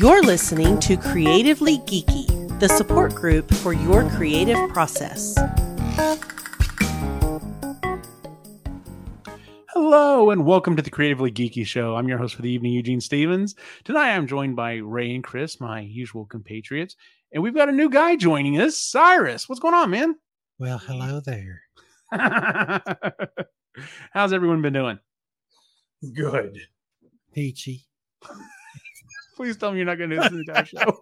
You're listening to Creatively Geeky, the support group for your creative process. Hello and welcome to the Creatively Geeky Show. I'm your host for the evening, Eugene Stephens. Tonight I'm joined by Ray and Kris, my usual compatriots, and we've got a new guy joining us, Cyrus. What's going on, man? Well, hello there. How's everyone been doing? Good. Peachy. Please tell me you're not going to do this entire show.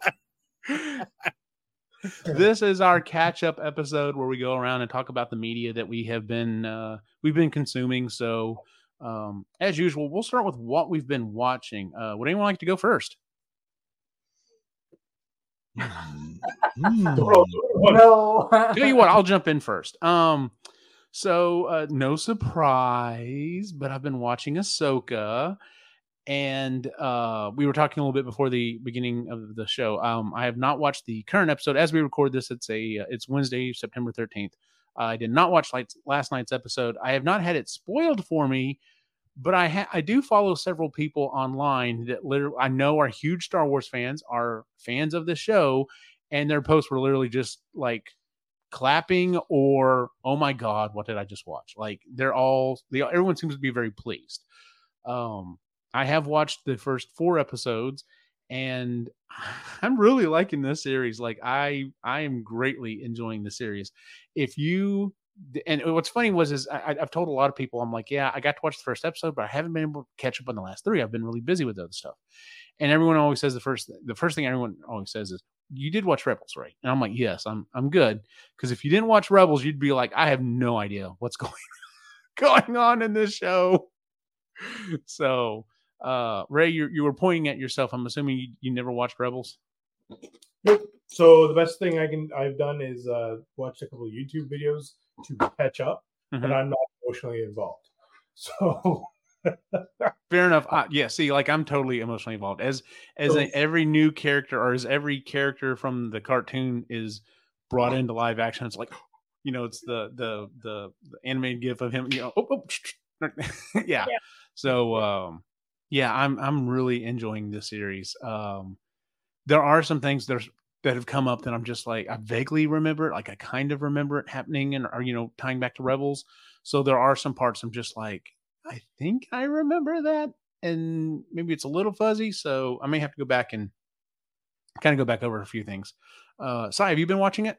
this is our catch-up episode where we go around and talk about the media that we have been uh, we've been consuming. So, um, as usual, we'll start with what we've been watching. Uh, would anyone like to go first? No. Tell you what, I'll jump in first. Um, so uh, no surprise, but I've been watching Ahsoka, and uh, we were talking a little bit before the beginning of the show. Um, I have not watched the current episode as we record this. It's a uh, it's Wednesday, September thirteenth. I did not watch like last night's episode. I have not had it spoiled for me, but I ha- I do follow several people online that literally I know are huge Star Wars fans, are fans of the show, and their posts were literally just like clapping or oh my god what did i just watch like they're all they everyone seems to be very pleased um i have watched the first four episodes and i'm really liking this series. Like i i am greatly enjoying the series. If you and what's funny was is I, i've told a lot of people i'm like yeah i got to watch the first episode but i haven't been able to catch up on the last three. I've been really busy with other stuff. And everyone always says the first the first thing everyone always says is you did watch rebels right? And i'm like yes i'm i'm good. Because if you didn't watch rebels you'd be like i have no idea what's going going on in this show. So uh ray you, you were pointing at yourself i'm assuming you, you never watched rebels Nope. So the best thing I can I've done is uh watch a couple of YouTube videos to catch up, Mhm. but I'm not emotionally involved. So fair enough uh, yeah see like i'm totally emotionally involved as as So- a, every new character or as every character from the cartoon is brought into live action it's like you know it's the the the, the animated gif of him you know oh, oh, yeah. so um yeah i'm i'm really enjoying this series. Um there are some things that are, that have come up that i'm just like i vaguely remember it like i kind of remember it happening and or you know tying back to rebels. So there are some parts i'm just like i think i remember that and maybe it's a little fuzzy so i may have to go back and kind of go back over a few things. Uh Cy, have you been watching it?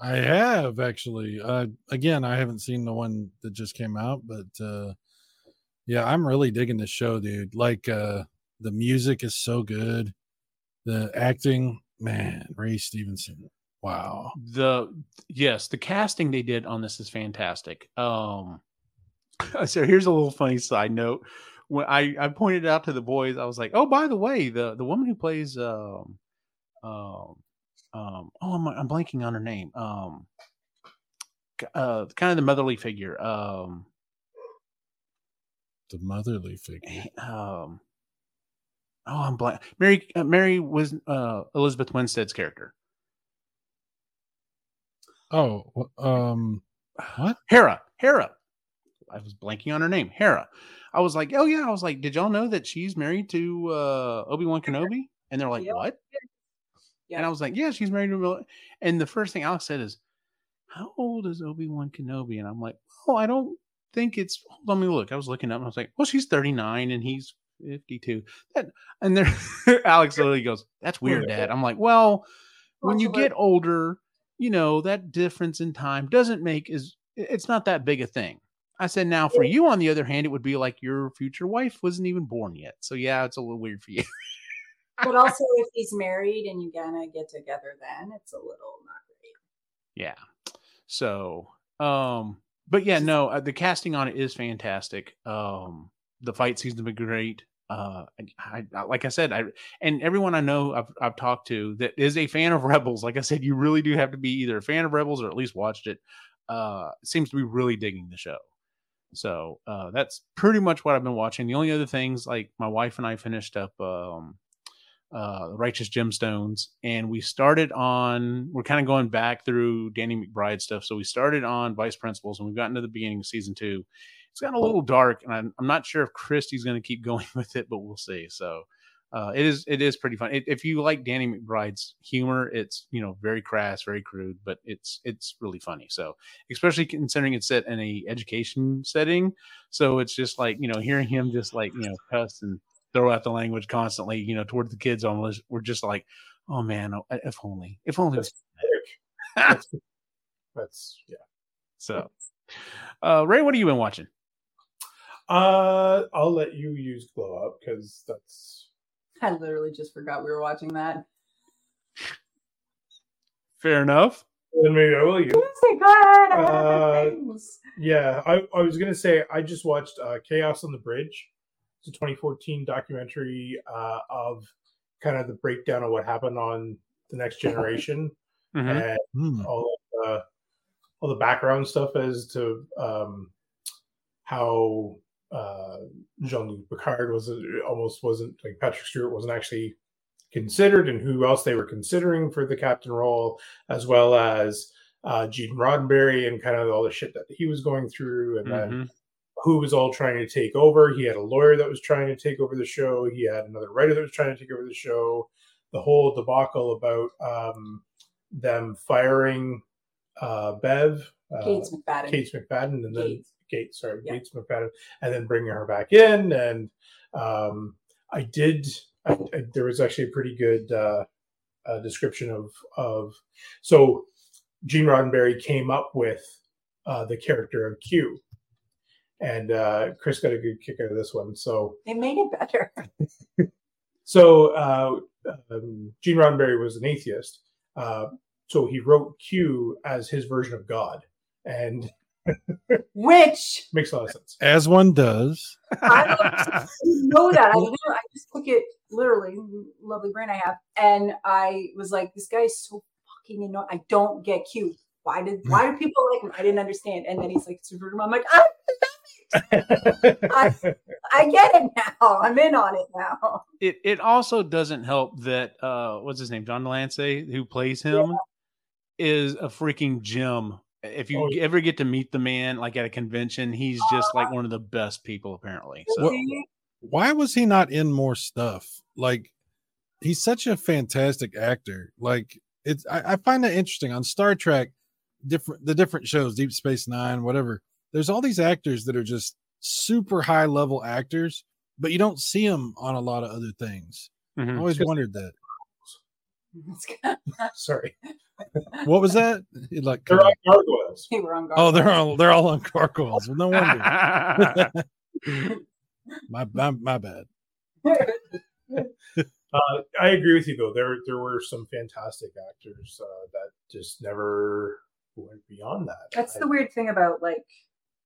I have actually. Uh, again, I haven't seen the one that just came out, but uh, yeah, I'm really digging the show, dude. Like, uh, the music is so good. The acting, man, Ray Stevenson. Wow. the yes the casting they did on this is fantastic um so here's a little funny side note when i i pointed out to the boys i was like oh by the way the the woman who plays um um um oh i'm, I'm blanking on her name um uh kind of the motherly figure um The motherly figure. um oh i'm blank mary uh, mary was uh elizabeth winstead's character Oh, um, what? Hera. Hera. I was blanking on her name. Hera. I was like, oh yeah. I was like, did y'all know that she's married to uh, Obi Wan Kenobi? And they're like, Yep. what? Yeah. And I was like, yeah, she's married to. Mil-" And the first thing Alex said is, how old is Obi Wan Kenobi? And I'm like, oh, I don't think it's. hold Let me look. I was looking up and I was like, well, she's 39 and he's 52. That and there, Alex literally goes, that's weird, Dad. I'm like, well, when you get older, you know that difference in time doesn't make is it's not that big a thing. I said, now for you, on the other hand, it would be like your future wife wasn't even born yet. So yeah, it's a little weird for you. but also if he's married and you gonna get together then it's a little not great yeah. So, um, but yeah, no, uh, the casting on it is fantastic. Um, the fight scenes have been great. Uh, I, I like I said, I and everyone I know I've I've talked to that is a fan of Rebels. Like I said, you really do have to be either a fan of Rebels or at least watched it. Uh, seems to be really digging the show. So uh, that's pretty much what I've been watching. The only other things, like my wife and I finished up um, uh, Righteous Gemstones, and we started on. We're kind of going back through Danny McBride stuff. So we started on Vice Principals, and we've gotten to the beginning of season two. It's gotten a little dark, and I'm, I'm not sure if Christie's going to keep going with it, but we'll see. So uh, it is it is pretty fun. It, if you like Danny McBride's humor, it's you know very crass, very crude, but it's it's really funny. So especially considering it's set in a education setting, so it's just like you know hearing him just like you know cuss and throw out the language constantly, you know, toward the kids almost. We're just like, oh man, oh, if only, if only. That's That's, that's yeah. So, uh, Ray, what have you been watching? Uh, I'll let you use glow up because that's I literally just forgot we were watching that. Fair enough. then maybe I will use. Say, go ahead. I Uh. Yeah, I, I was gonna say I just watched uh, Chaos on the Bridge. It's a 2014 documentary uh, of kind of the breakdown of what happened on the Next Generation Mhm. and Hmm. all the all the background stuff as to um, how uh, Jean Luc Picard was almost wasn't like Patrick Stewart wasn't actually considered, and who else they were considering for the captain role, as well as uh, Gene Roddenberry and kind of all the shit that he was going through, and then Mhm. Who was all trying to take over. He had a lawyer that was trying to take over the show. He had another writer that was trying to take over the show. The whole debacle about um, them firing uh, Bev, uh, Gates McFadden. Kate McFadden, and then Gates. Kate, sorry, Yeah. Gates McFadden, and then bringing her back in. And um, I did. I, I, there was actually a pretty good uh, uh, description of of so Gene Roddenberry came up with uh, the character of Q, and uh, Kris got a good kick out of this one. So They made it better. so uh, um, Gene Roddenberry was an atheist, uh, so he wrote Q as his version of God, and Which makes a lot of sense. As one does. I don't know that. I, literally, I just took it literally, lovely brain I have, and I was like, this guy's so fucking annoying. I don't get Q. Why did why do people like him? I didn't understand. And then he's like, super. I'm like, I, I get it now. I'm in on it now. It it also doesn't help that uh, what's his name, John de Lancie, who plays him, is a freaking gem. If you Oh, yeah. ever get to meet the man, like at a convention, he's just like one of the best people, apparently. So What- Why was he not in more stuff? Like, he's such a fantastic actor. Like, it's I, I find that interesting on Star Trek, different the different shows, Deep Space Nine, whatever. There's all these actors that are just super high level actors, but you don't see them on a lot of other things. I mhm. always Because- wondered that. Sorry, What was that? You'd Like, they're on gargoyles. They were on guard. oh, they're all they're all on gargoyles. Well, no wonder. my, my my bad. Uh, I agree with you though. There there were some fantastic actors uh, that just never went beyond that. That's I- the weird thing about like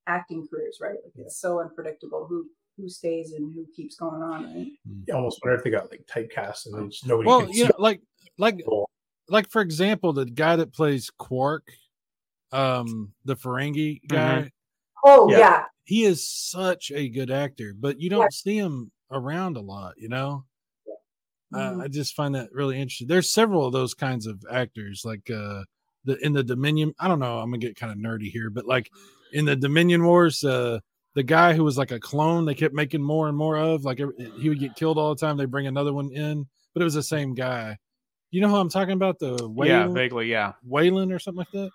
acting careers, right? Like it's so unpredictable who who stays and who keeps going on, right? I almost wonder if they got like typecast and then just nobody. Well, could you see know, like like the like for example, the guy that plays Quark, um, the Ferengi guy, Oh Yeah. yeah. he is such a good actor, but you don't see him around a lot, you know. Uh, I just find that really interesting. There's several of those kinds of actors, like uh, the in the Dominion. I don't know. I'm gonna get kind of nerdy here, but like in the Dominion Wars, uh, the guy who was like a clone, they kept making more and more of. Like he would get killed all the time. They bring another one in, but it was the same guy. You know who I'm talking about? The yeah, vaguely, yeah. Wayland or something like that.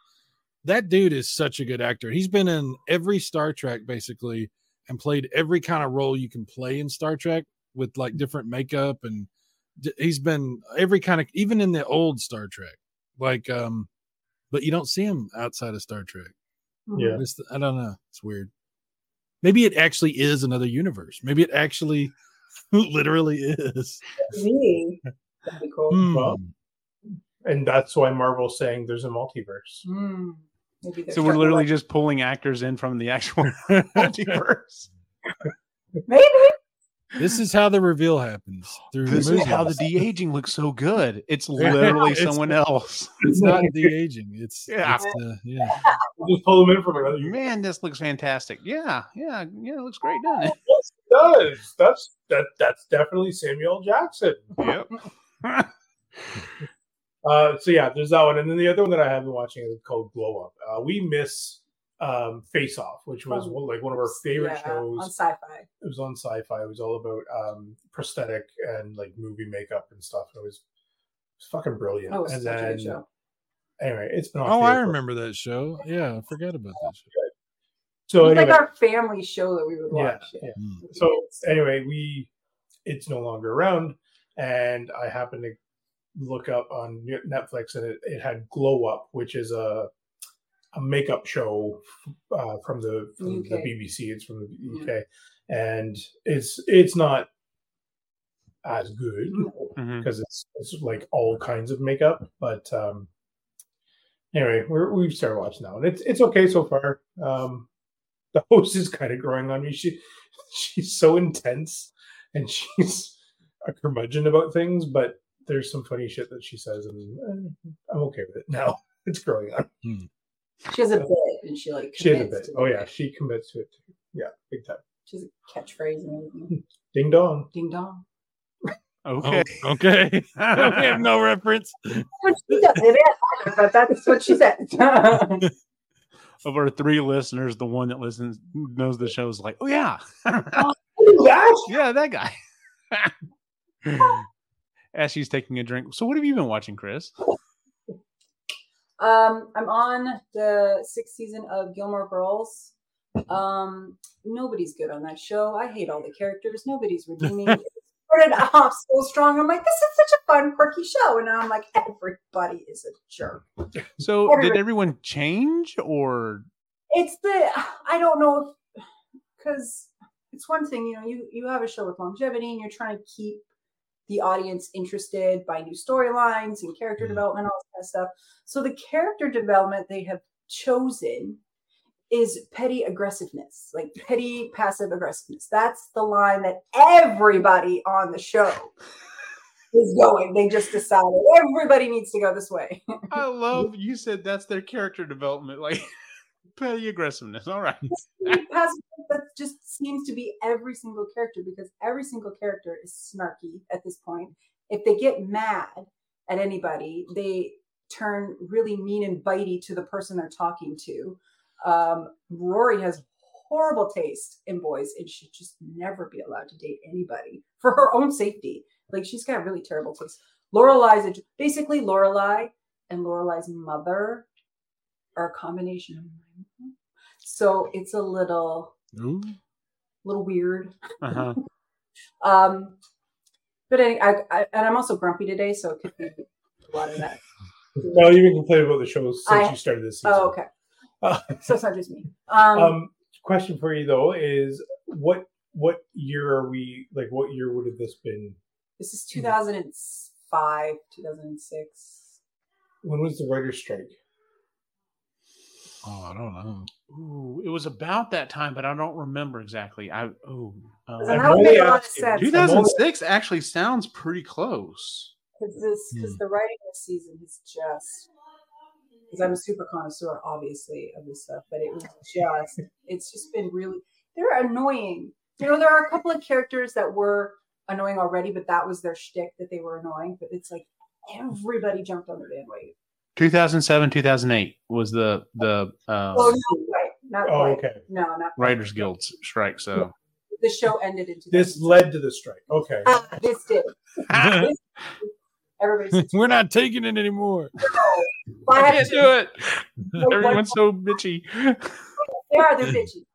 That dude is such a good actor. He's been in every Star Trek basically and played every kind of role you can play in Star Trek with like different makeup and d- he's been every kind of even in the old Star Trek. Like um but you don't see him outside of Star Trek. Yeah. It's, I don't know. It's weird. Maybe it actually is another universe. Maybe it actually literally is. Me. That'd be cool. Hmm. Well, and that's why Marvel's saying there's a multiverse. Mm. Maybe So we're literally like- just pulling actors in from the actual multiverse. maybe. This is how the reveal happens through This the is how the de aging looks so good. It's literally It's- someone else. it's not de aging. It's Yeah. It's, uh, yeah. Just pull them in from another. Man, this looks fantastic. Yeah, yeah, yeah. It looks great, doesn't it? Yes, it does. That's that. That's definitely Samuel Jackson. Yep. Uh, so yeah, there's that one, and then the other one that I have been watching is called Glow Up. Uh, we miss um, Face Off, which was From- one- like one of our favorite Yeah, shows. on sci-fi. it was on sci-fi. It was all about um, prosthetic and like movie makeup and stuff. It was, it was fucking brilliant. Oh, it was and such a then good show. anyway, it's been on. Oh, I remember that show. Yeah, I forgot about that show. So it was anyway, like our family show that we would watch. yeah. Hmm. So anyway, we it's no longer around, and I happened to look up on Netflix, and it, it had Glow Up, which is a a makeup show uh, from the from the BBC. It's from the UK, and it's it's not as good because it's it's like all kinds of makeup. But um anyway, we're, we've started watching now, and it's it's okay so far. Um The host is kind of growing on me. She she's so intense, and she's a curmudgeon about things, but there's some funny shit that she says, and eh, I'm okay with it now. It's growing on. She has a bit, and she like She has a bit. Oh the yeah, she commits to it. Too. Yeah, big time. She has a catchphrase and. Hmm. Ding dong. Ding dong. Okay. Oh, okay. we have no reference. What she does, it is, but that's what she said. of our three listeners, the one that listens knows the show is like, oh yeah, oh, That? yeah, that guy. As she's taking a drink. So, what have you been watching, Kris? Um, I'm on the sixth season of Gilmore Girls. Um, nobody's good on that show. I hate all the characters. Nobody's redeeming. it started off so strong. I'm like, this is such a fun, quirky show, and now I'm like, everybody is a jerk. So, did everyone change or? It's the I don't know if because it's one thing, you know, you you have a show with longevity, and you're trying to keep the audience interested by new storylines and character Mhm. development, all that stuff. So the character development they have chosen is petty aggressiveness, like petty passive aggressiveness. That's the line that everybody on the show is going. They just decided everybody needs to go this way. I love you said that's their character development, like petty aggressiveness. All right. that just seems to be every single character because every single character is snarky at this point. If they get mad at anybody, they turn really mean and bitey to the person they're talking to. Um, Rory has horrible taste in boys and should just never be allowed to date anybody for her own safety. Like she's got really terrible taste. Lorelai's a, basically Lorelai and Lorelai's mother are a combination of so it's a little Ooh. little weird. Uh-huh. Um, but I, I, I and I'm also grumpy today, so it could be a lot of that. No, you've been complaining about the show since I- you started this season. Oh, okay. Uh, So it's not just me. Um, um, question for you though is what what year are we like? What year would have this been? this is 2005, 2006. When was the writer's strike? Oh, I don't know. Ooh, it was about that time, but I don't remember exactly. I oh, uh, that would make a lot of sense. 2006 actually sounds pretty close. Because this, because Hmm. the writing this season is just. Because I'm a super connoisseur, obviously, of this stuff, but it was just, it's just been really, they're annoying. You know, there are a couple of characters that were annoying already, but that was their shtick that they were annoying. But it's like everybody jumped on their bandwagon. 2007, 2008 was the the uh, Oh no, right, not Oh, quite. okay. No, not quite. Writers Guild strike. So The show ended in This led to the strike. Okay. Ah, this did. Everybody's We're not taking it anymore. I I can't do it. Like, Everyone's so bitchy. They are, they're bitchy.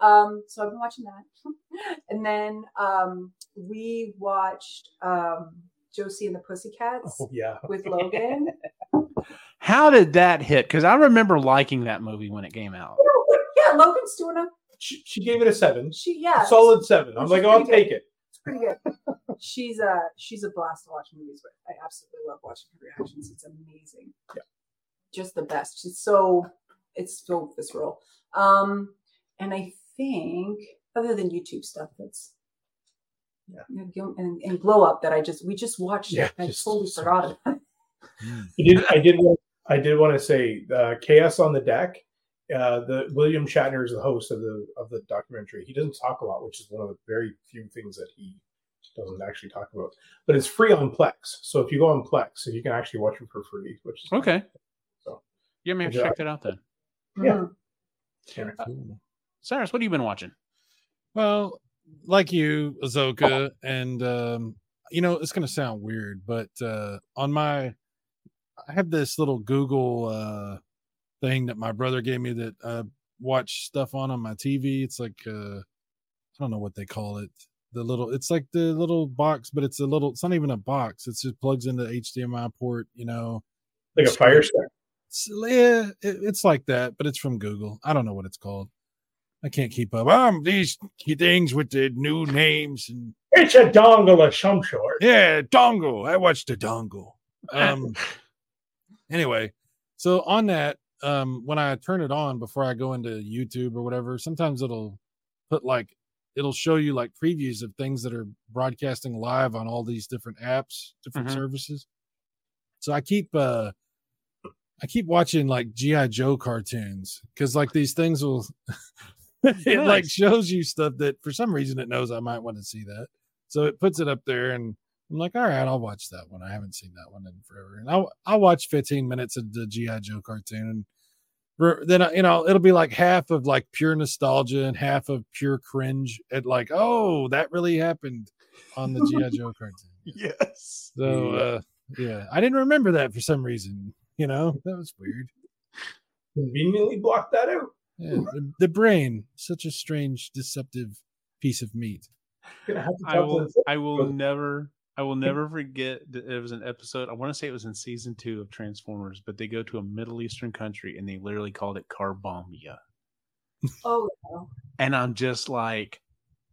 Um, so I've been watching that. and then um we watched um Josie and the Pussycats Oh yeah. with Logan. How did that hit? Because I remember liking that movie when it came out. yeah, Logan's doing a She, she gave it a seven. she yeah. Solid seven. I'm She's like, I'll pretty take it. It's pretty good. she's a she's a blast to watch movies with. I absolutely love watching her reactions. It's amazing. Yeah. Just the best. She's so it's so visceral. Um and I think other than YouTube stuff that's Yeah. you know, and, and blow up that I just we just watched Yeah, it. I just- totally forgot about it. I did. I did. Want, I did want to say, uh, chaos on the deck. Uh, the William Shatner is the host of the of the documentary. He doesn't talk a lot, which is one of the very few things that he doesn't actually talk about. But it's free on Plex, so if you go on Plex, you can actually watch it for free. Which is Okay. So Yeah, man, Yeah. check that out then. Yeah. Mhm. Cool. Cyrus, what have you been watching? Well, like you, Ahsoka, and um, you know, it's gonna sound weird, but uh on my I have this little Google uh thing that my brother gave me that I watch stuff on on my TV. It's like uh I don't know what they call it. The little it's like the little box, but it's a little it's not even a box. It's just plugs into HDMI port, you know. Like a fire stick. It's, yeah, it, it's like that, but it's from Google. I don't know what it's called. I can't keep up. Um, these things with the new names and It's a dongle of some sort. yeah, dongle. I watched the dongle. Um, anyway, so on that, um, when I turn it on before I go into YouTube or whatever, sometimes it'll put like it'll show you like previews of things that are broadcasting live on all these different apps, different Mhm. services. So I keep uh I keep watching like GI Joe cartoons because like these things will it like shows you stuff that for some reason it knows I might want to see that. So it puts it up there and I'm like, all right, I'll watch that one. I haven't seen that one in forever. And I'll I'll watch 15 minutes of the GI Joe cartoon and then you know it'll be like half of like pure nostalgia and half of pure cringe at like oh that really happened on the GI Joe cartoon. Yes. So uh yeah, I didn't remember that for some reason. You know that was weird. Conveniently block that out. Yeah, the, the brain, such a strange, deceptive piece of meat. Gonna have to I will. I will never. I will never forget that it was an episode. I want to say it was in season two of Transformers, but they go to a Middle Eastern country and they literally called it Carbombya. Oh, no. And I'm just like,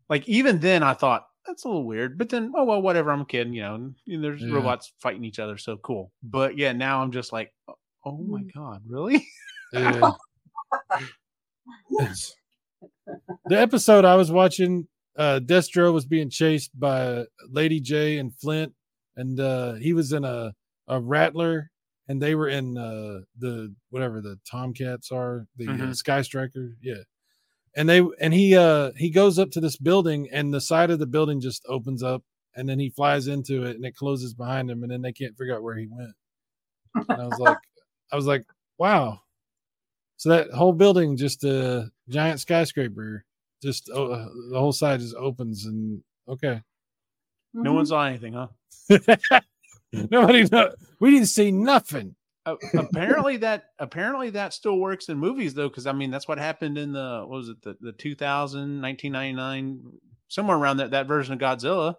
like even then I thought that's a little weird, but then oh well, whatever. I'm kidding, you know. and There's Yeah. robots fighting each other, so cool. But yeah, now I'm just like, oh, oh my mm. god, really? Yeah. the episode I was watching, uh, Destro was being chased by Lady Jaye and Flint, and uh, he was in a a Rattler, and they were in uh, the whatever the Tomcats are, the uh, Mhm. Sky Striker, yeah. And they and he uh he goes up to this building, and the side of the building just opens up, and then he flies into it, and it closes behind him, and then they can't figure out where he went. And I was like, I was like, wow. So that whole building, just a giant skyscraper, just uh, the whole side just opens and okay. No Mhm. one saw anything, huh? Nobody know. We didn't see nothing. Uh, apparently that apparently that still works in movies though because i mean that's what happened in the what was it the, the 2000 1999 somewhere around that that version of godzilla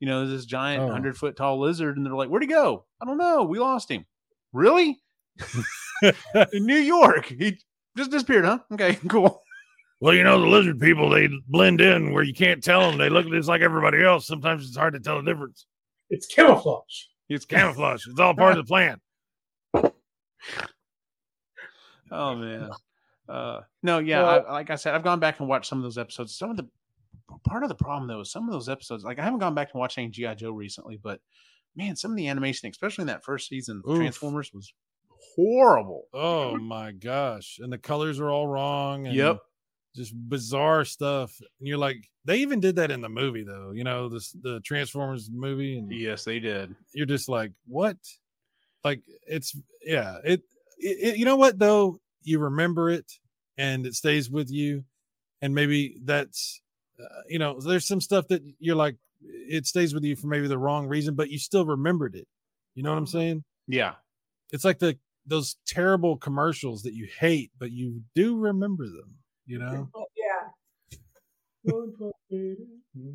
you know this giant Oh. 100 foot tall lizard and they're like where'd he go i don't know we lost him really in new york he just disappeared huh okay cool Well, you know the lizard people, they blend in where you can't tell them. They look just like everybody else. Sometimes it's hard to tell the difference. It's camouflage. it's Camouflage. It's all part of the plan. Oh man. Uh no, yeah, Well- I, like I said, I've gone back and watched some of those episodes. Some of the part of the problem though is some of those episodes, like I haven't gone back and watched any GI Joe recently, but man, some of the animation, especially in that first season of Oof. Transformers, was horrible. Oh my gosh. And the colors are all wrong. And Yep. Just bizarre stuff. And you're like, they even did that in the movie though. You know, this the Transformers movie. And Yes, they did. you're just like, what? Like it's yeah, it, it, it you know what though? You remember it and it stays with you. And maybe that's uh, you know, there's some stuff that you're like it stays with you for maybe the wrong reason, but you still remembered it. You know what I'm saying? Yeah. It's like the those terrible commercials that you hate, but you do remember them, you know? Yeah.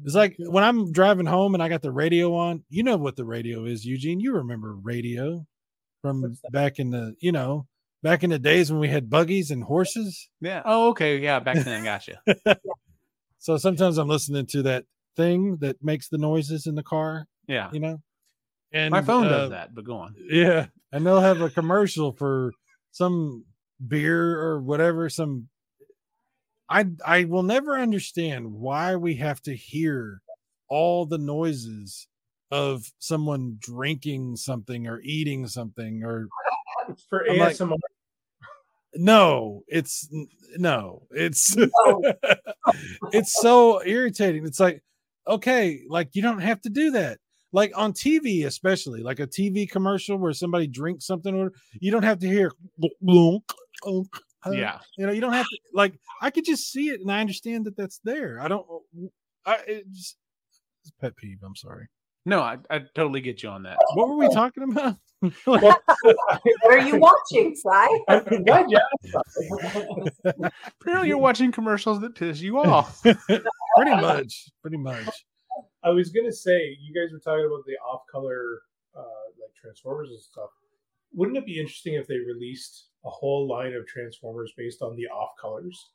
It's like when I'm driving home and I got the radio on, you know what the radio is, Eugene. You remember radio from back in the, you know, back in the days when we had buggies and horses. Yeah. Oh, okay. Yeah, back then I gotcha. So sometimes I'm listening to that thing that makes the noises in the car, Yeah. you know? And My phone uh, does that, but go on. Yeah. And they'll have a commercial for some beer or whatever, some I I will never understand why we have to hear all the noises of someone drinking something or eating something or for I'm like- ASMR. no, it's no, it's Oh. it's so irritating. It's like, okay, like you don't have to do that. Like on TV, especially like a TV commercial where somebody drinks something, or you don't have to hear. Uh, yeah. You know, you don't have to like. I could just see it, and I understand that that's there. I don't. I it just it's pet peeve. I'm sorry. No, I, I totally get you on that. What were we talking about? Like, What are you watching, Sly? I'm glad you. Apparently, you're watching commercials that piss you off. pretty much. Pretty much. I was gonna say you guys were talking about the off-color uh, like Transformers and stuff. Wouldn't it be interesting if they released a whole line of Transformers based on the off colors?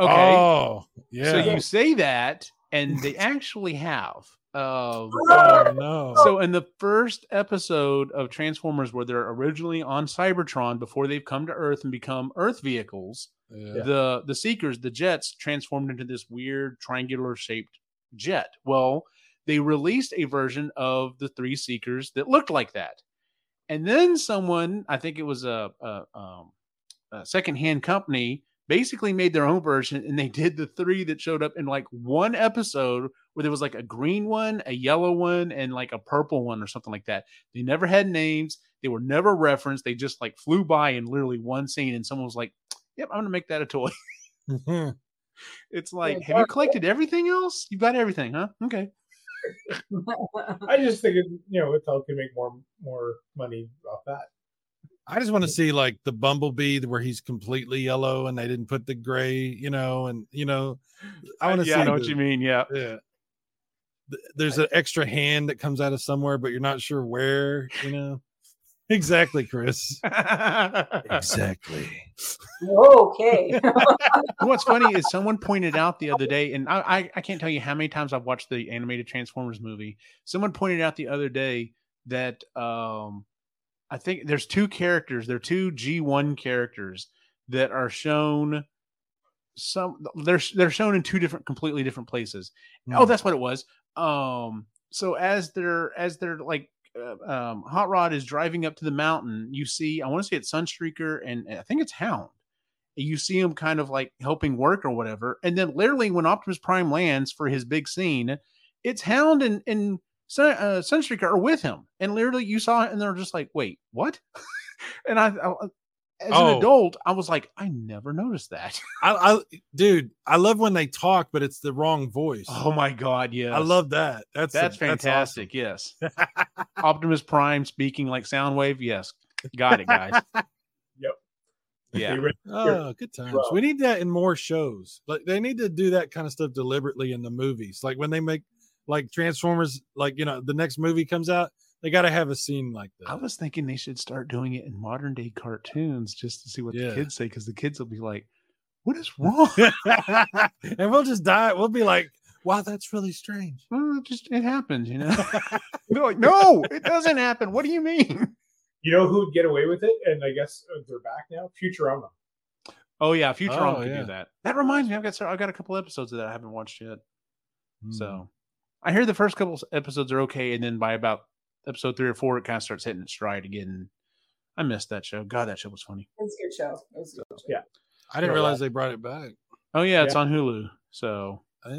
Okay. Oh, yeah. So you say that, and they actually have. Um, oh no. so in the first episode of Transformers, where they're originally on Cybertron before they've come to Earth and become Earth vehicles, yeah. the the Seekers, the jets, transformed into this weird triangular shaped jet. Well, they released a version of the three Seekers that looked like that, and then someone, I think it was a, a, um, a secondhand company, basically made their own version, and they did the three that showed up in like one episode where there was like a green one, a yellow one, and like a purple one or something like that. They never had names. They were never referenced. They just like flew by in literally one scene, and someone was like, "Yep, I'm gonna make that a toy." It's like, have you collected everything else? You've got everything, huh? Okay. I just think it, you know it's Mattel can make more more money off that. I just want to see like the bumblebee where he's completely yellow and they didn't put the gray, you know, and you know, I want to yeah, see. I know what you mean. Yeah. Yeah. There's an extra hand that comes out of somewhere, but you're not sure where, you know. Exactly, Kris. Exactly. okay. What's funny is someone pointed out the other day, and I, I, I can't tell you how many times I've watched the animated Transformers movie. Someone pointed out the other day that um, I think there's two characters, there are two G1 characters that are shown. Some they're they're shown in two different, completely different places. Oh, Hmm. that's what it was. Um, so as they're as they're like um, Hot Rod is driving up to the mountain, you see, I want to say it's Sunstreaker and I think it's Hound. You see him kind of like helping work or whatever, and then literally when Optimus Prime lands for his big scene, it's Hound and and Sun, uh, Sunstreaker are with him, and literally you saw it, and they're just like, "Wait, what?" and I, I as Oh. an adult, I was like, I never noticed that. I, I dude, I love when they talk, but it's the wrong voice. oh my god, yes, I love that. That's That's awesome. fantastic. Yes. Optimus Prime speaking like Soundwave. Yes. Got it, guys. Yep. Yeah. Oh, good times. Well- we need that in more shows. Like they need to do that kind of stuff deliberately in the movies. Like when they make like Transformers, like you know, the next movie comes out, they got to have a scene like that. I was thinking they should start doing it in modern day cartoons just to see what Yeah. the kids say because the kids will be like, "What is wrong?" and we'll just die. We'll be like, "Wow, that's really strange." well, it just it happens, you know. They're like, "No, it doesn't happen." What do you mean? you know who'd get away with it, and I guess uh, they're back now. Futurama. Oh yeah, Futurama Oh, could yeah. do that. That reminds me, I've got I've got a couple episodes of that I haven't watched yet. Hmm. So I hear the first couple episodes are okay, and then by about episode three or four, it kind of starts hitting its stride again. I missed that show. God, that show was funny. It's a good show. It was a good show. Yeah. I didn't realize they brought it back. Oh yeah, it's Yeah. on Hulu. So Oh.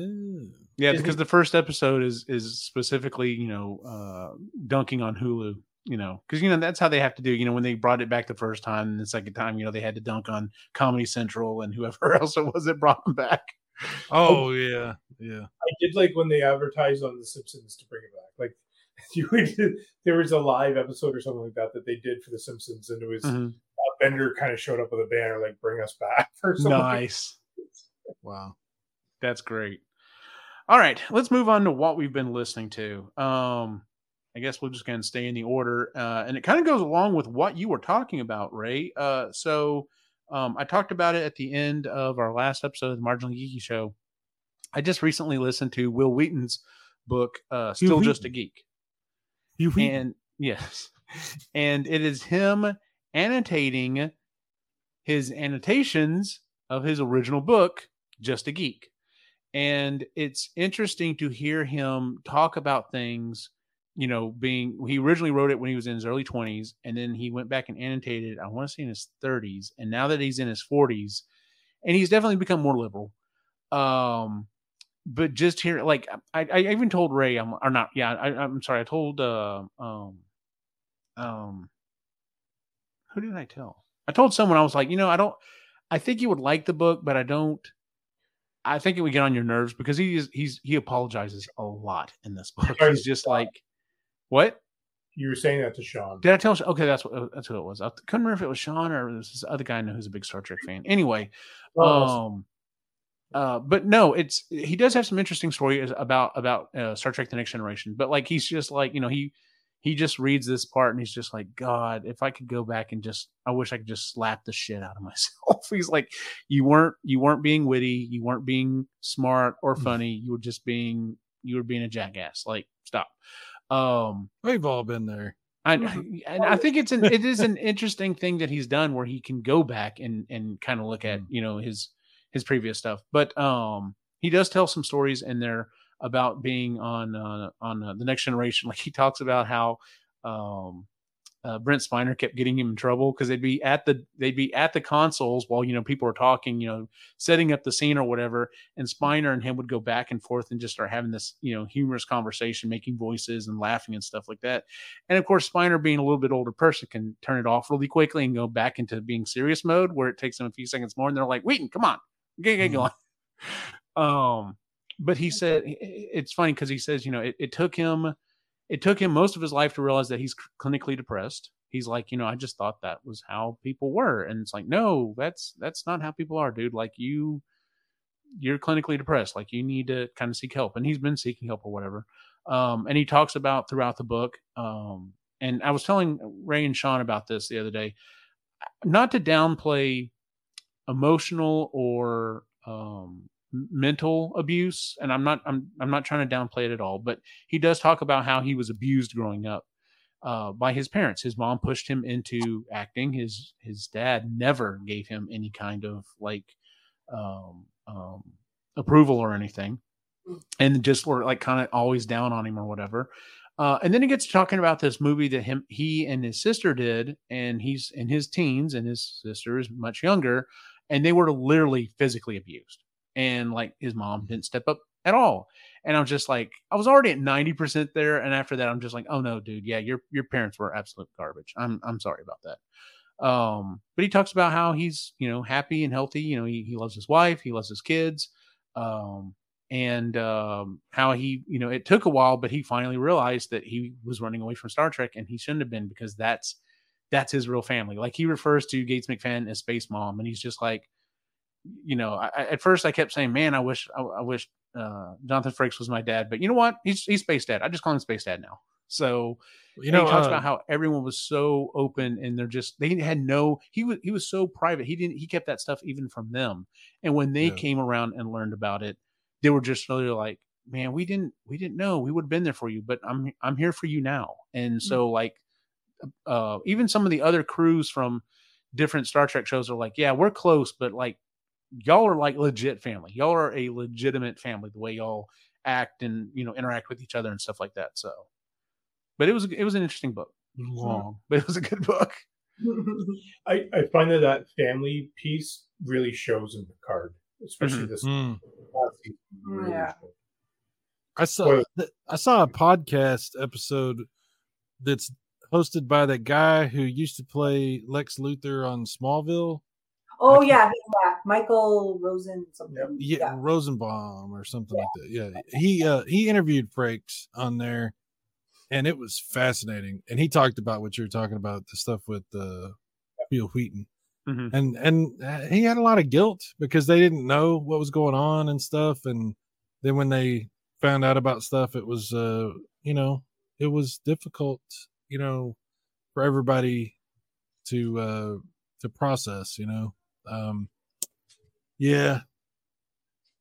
yeah, Isn't- because the first episode is is specifically you know uh dunking on Hulu. You know, because you know that's how they have to do. You know, when they brought it back the first time, and the second time, you know, they had to dunk on Comedy Central and whoever else it was that brought them back. Oh yeah, yeah. I did like when they advertised on The Simpsons to bring it back. Like you would, there was a live episode or something like that that they did for The Simpsons, and it was Mhm. uh, Bender kind of showed up with a banner like "Bring us back" or something. Nice. Wow. That's great. All right, let's move on to what we've been listening to. Um, I guess we're just going to stay in the order, uh, and it kind of goes along with what you were talking about, Ray. Uh, so um, I talked about it at the end of our last episode of the Marginally Geeky Show. I just recently listened to Wil Wheaton's book, uh, "Still Just a Geek," You and yes, and it is him annotating his annotations of his original book, Just a Geek. And it's interesting to hear him talk about things, you know, being he originally wrote it when he was in his early 20s, and then he went back and annotated, I want to say in his 30s. And now that he's in his 40s, and he's definitely become more liberal. Um, but just here, like I, I even told Ray, I'm or not, yeah, I, I'm sorry, I told uh, um, um, who did I tell? I told someone I was like, you know, I don't, I think you would like the book, but I don't. I think it would get on your nerves because he is he's he apologizes a lot in this book. He's just like, what You were saying that to Sean. did I tell? Okay, that's what that's what it was. I couldn't remember if it was Sean or this other guy I know who's a big Star Trek fan. Anyway, um, uh, but no, it's he does have some interesting stories about about uh, Star Trek: The Next Generation. But like he's just like you know he he just reads this part and he's just like God, if I could go back and just I wish I could just slap the shit out of myself. he's like you weren't you weren't being witty, you weren't being smart or funny, you were just being you were being a jackass. Like stop. Um, We've all been there. I, and I think it's an it is an interesting thing that he's done where he can go back and and kind of look at you know his his previous stuff. But um, he does tell some stories in there about being on uh, on uh, the next generation. Like he talks about how um, uh, Brent Spiner kept getting him in trouble because they'd be at the they'd be at the consoles while you know people were talking, you know, setting up the scene or whatever, and Spiner and him would go back and forth and just start having this you know humorous conversation, making voices and laughing and stuff like that. And of course, Spiner being a little bit older person can turn it off really quickly and go back into being serious mode where it takes them a few seconds more, and they're like, "Wheaton, come on, get get going." Um, but he said it's funny because he says, you know, it, it took him it took him most of his life to realize that he's clinically depressed. He's like, you know, I just thought that was how people were, and it's like, no, that's that's not how people are, dude. Like you, you're clinically depressed. Like you need to kind of seek help, and he's been seeking help or whatever. Um, and he talks about throughout the book. Um, and I was telling Ray and Sean about this the other day, not to downplay emotional or um, mental abuse and i'm not i'm i'm not trying to downplay it at all but he does talk about how he was abused growing up uh, by his parents. His mom pushed him into acting. His his dad never gave him any kind of like um, um, approval or anything. And just were like kind of always down on him or whatever. Uh, and then he gets to talking about this movie that him he and his sister did and he's in his teens and his sister is much younger and they were literally physically abused and like his mom didn't step up at all. And I was just like, I was already at 90% there. And after that, I'm just like, oh no, dude, yeah, your your parents were absolute garbage. I'm I'm sorry about that. Um, but he talks about how he's, you know, happy and healthy. You know, he, he loves his wife, he loves his kids. Um, and um, how he, you know, it took a while, but he finally realized that he was running away from Star Trek and he shouldn't have been because that's that's his real family. Like he refers to Gates McFadden as Space Mom, and he's just like, you know, I, at first I kept saying, "Man, I wish, I, I wish uh, Jonathan Frakes was my dad," but you know what? He's he's Space Dad. I just call him Space Dad now. So You know, know, he talks uh, about how everyone was so open and they're just they had no. He was he was so private. He didn't he kept that stuff even from them. And when they Yeah. came around and learned about it, they were just really like, "Man, we didn't we didn't know. We would have been there for you, but I'm I'm here for you now." And so like, uh, even some of the other crews from different Star Trek shows are like, "Yeah, we're close, but like." y'all are like legit family. Y'all are a legitimate family. The way y'all act and you know interact with each other and stuff like that. So, but it was it was an interesting book. It was long, but it was a good book. I, I find that that family piece really shows in Picard, especially Mhm. this Mm. last really Yeah. shows. I saw I saw a podcast episode that's hosted by that guy who used to play Lex Luthor on Smallville. oh yeah, yeah, Michael Rosen something. Yeah, Yeah. Rosenbaum or something like that. Yeah, he uh, he interviewed Frakes on there, and it was fascinating. And he talked about what you were talking about, the stuff with uh, Bill Wheaton, Mhm. and and uh, he had a lot of guilt because they didn't know what was going on and stuff. And then when they found out about stuff, it was uh, you know, it was difficult, you know, for everybody to uh to process, you know. Um yeah.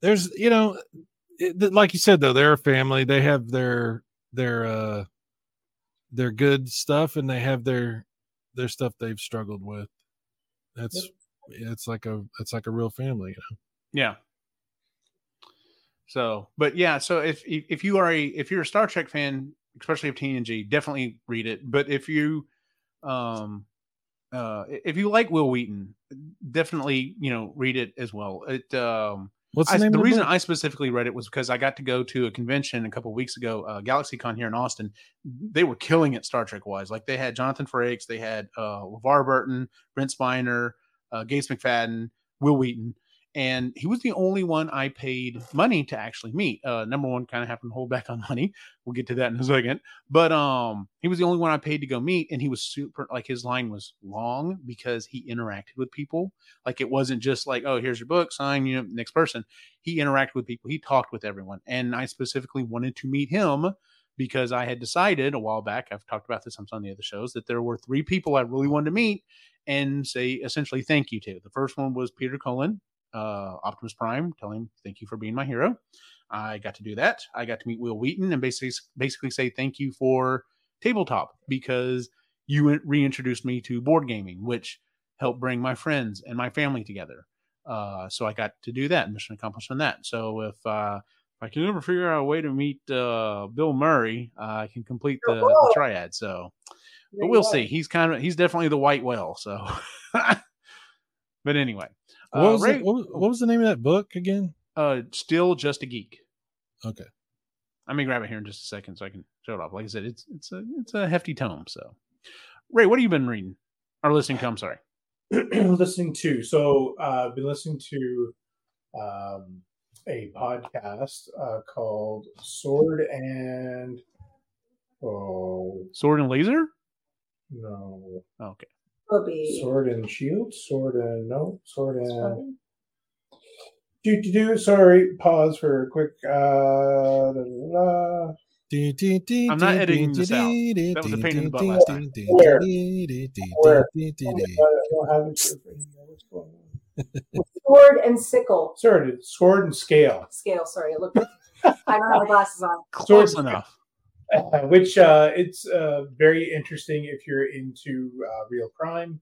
There's, you know, it, like you said though, they're a family. They have their their uh their good stuff and they have their their stuff they've struggled with. That's it's like a it's like a real family, you know. Yeah. So, but yeah, so if if you are a if you're a Star Trek fan, especially of TNG, definitely read it. But if you um uh if you like Wil Wheaton, definitely, you know, read it as well. It um What's the I, name the reason book? I specifically read it was because I got to go to a convention a couple of weeks ago, uh, GalaxyCon here in Austin. They were killing it Star Trek wise. Like they had Jonathan Frakes, they had uh, LeVar Burton, Brent Spiner, uh, Gates McFadden, Wil Wheaton, and he was the only one I paid money to actually meet. Uh, number one, kind of happened to hold back on money. We'll get to that in a second. But um, he was the only one I paid to go meet, and he was super like his line was long because he interacted with people. Like it wasn't just like, oh, here's your book, sign, you know, next person. He interacted with people. He talked with everyone, and I specifically wanted to meet him because I had decided a while back. I've talked about this on some of the other shows that there were three people I really wanted to meet and say essentially thank you to. The first one was Peter Cullen, uh, Optimus Prime, tell him thank you for being my hero. I got to do that. I got to meet Wil Wheaton and basically basically say thank you for tabletop because you reintroduced me to board gaming, which helped bring my friends and my family together. Uh, so I got to do that, mission accomplished on that. So if uh, if I can ever figure out a way to meet uh, Bill Murray, I can complete the, the triad. So, but we'll see. He's kind of he's definitely the white whale. So, but anyway, what uh, was, Ray- the, what, was- what was the name of that book again? uh, still just a geek. Okay. Let me grab it here in just a second so I can show it off. Like I said, it's it's a it's a hefty tome. So, Ray, what have you been reading or listening to? I'm sorry. listening to. So uh, I've been listening to um, a podcast uh, called Sword and oh Sword and Laser. no Oh, okay. Will be. Sword and Shield, Sword and no Sword and do do do. Sorry, pause for a quick. Uh, da, da, da. I'm not editing this out. That was a pain in the butt last time. Where? Where? I don't have it here. What's going on? Sword and sickle Sword, sword and scale. scale. Sorry, I looked. I don't have my glasses on. Close enough. Uh, which uh, it's uh, very interesting if you're into uh, real crime.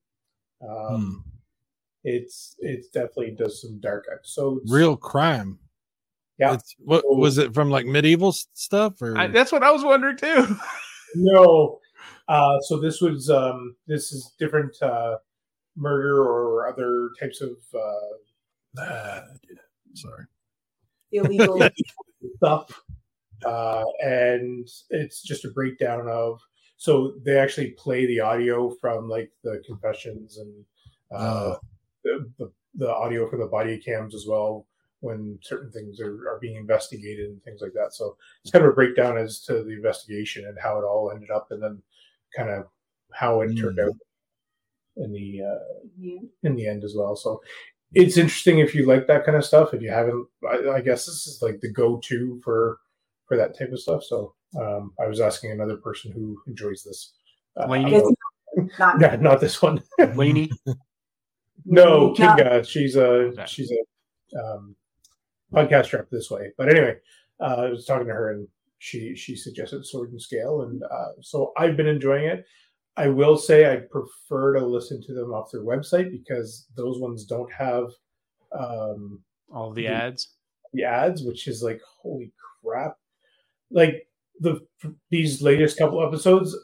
Um, It's it definitely does some dark episodes. Real crime. Yeah. It's, what was it from like medieval stuff or I, that's what I was wondering too. no. Uh, so this was um, this is different uh, murder or other types of uh, Ah, sorry. Illegal. stuff, uh, and it's just a breakdown of. So they actually play the audio from like the confessions and uh, Oh. the, the the audio from the body cams as well when certain things are, are being investigated and things like that. So it's kind of a breakdown as to the investigation and how it all ended up, and then kind of how it turned Mm. out in the uh, Yeah. in the end as well. So it's interesting if you like that kind of stuff. If you haven't, I, I guess this is like the go-to for for that type of stuff. So um, I was asking another person who enjoys this. Uh, Lainey? Not yeah, not this one. Laney. no, Not- Kinga. She's a Okay. she's a um, podcaster up this way. But anyway, uh, I was talking to her and she she suggested Sword and Scale, and uh, so I've been enjoying it. I will say I prefer to listen to them off their website because those ones don't have um, All the Mhm. ads. the ads, which is like holy crap! Like the these latest couple episodes,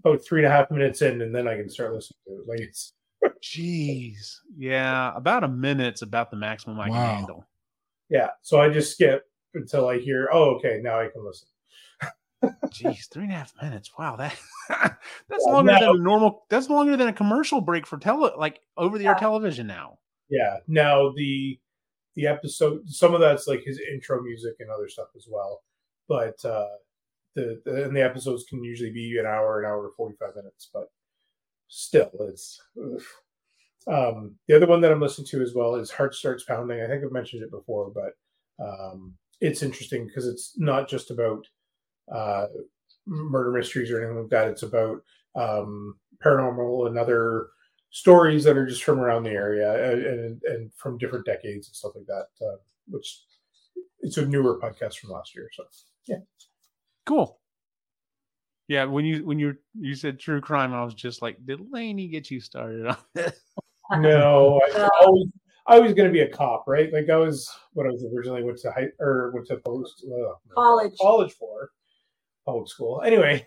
about three and a half minutes in, and then I can start listening to it. Like it's Jeez. Yeah, about a minute's about the maximum I Wow. can handle. yeah. So I just skip until I hear, oh, okay, now I can listen. Jeez, three and a half minutes. Wow, that that's Yeah, longer no. than a normal. That's longer than a commercial break for tele, like over the air Yeah. television now. Yeah. Now the the episode, some of that's like his intro music and other stuff as well, but uh the, the and the episodes can usually be an hour, an hour forty five minutes, but still, it's. Um, the other one that I'm listening to as well is Heart Starts Pounding. I think I've mentioned it before, but um, it's interesting because it's not just about uh, murder mysteries or anything like that. It's about um, paranormal and other stories that are just from around the area and, and, and from different decades and stuff like that. Uh, which it's a newer podcast from last year. So yeah, Cool. Yeah, when you when you you said true crime, I was just like, did Laney get you started on this? no, I, Uh, always, I was going to be a cop, right? Like I was when I was originally went to high or went to post uh, College. college for public school. Anyway,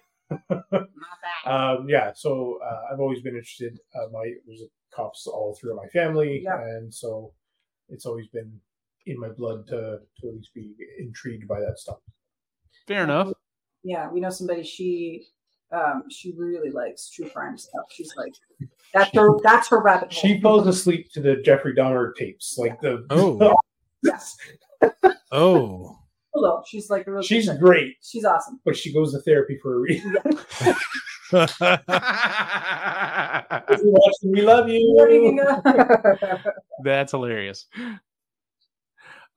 um, yeah. So uh, I've always been interested. Uh, my there's cops all through my family, Yeah. and so it's always been in my blood to to at least be intrigued by that stuff. Fair enough. yeah, we know somebody. She Um, she really likes true crime stuff. She's like, that's her that's her rabbit hole. She falls asleep to the Jeffrey Dahmer tapes, like the. Oh. Yes. Oh, Hello. She's like a really She's good- great, she's awesome. but she goes to therapy for a reason. If we love you you. That's hilarious.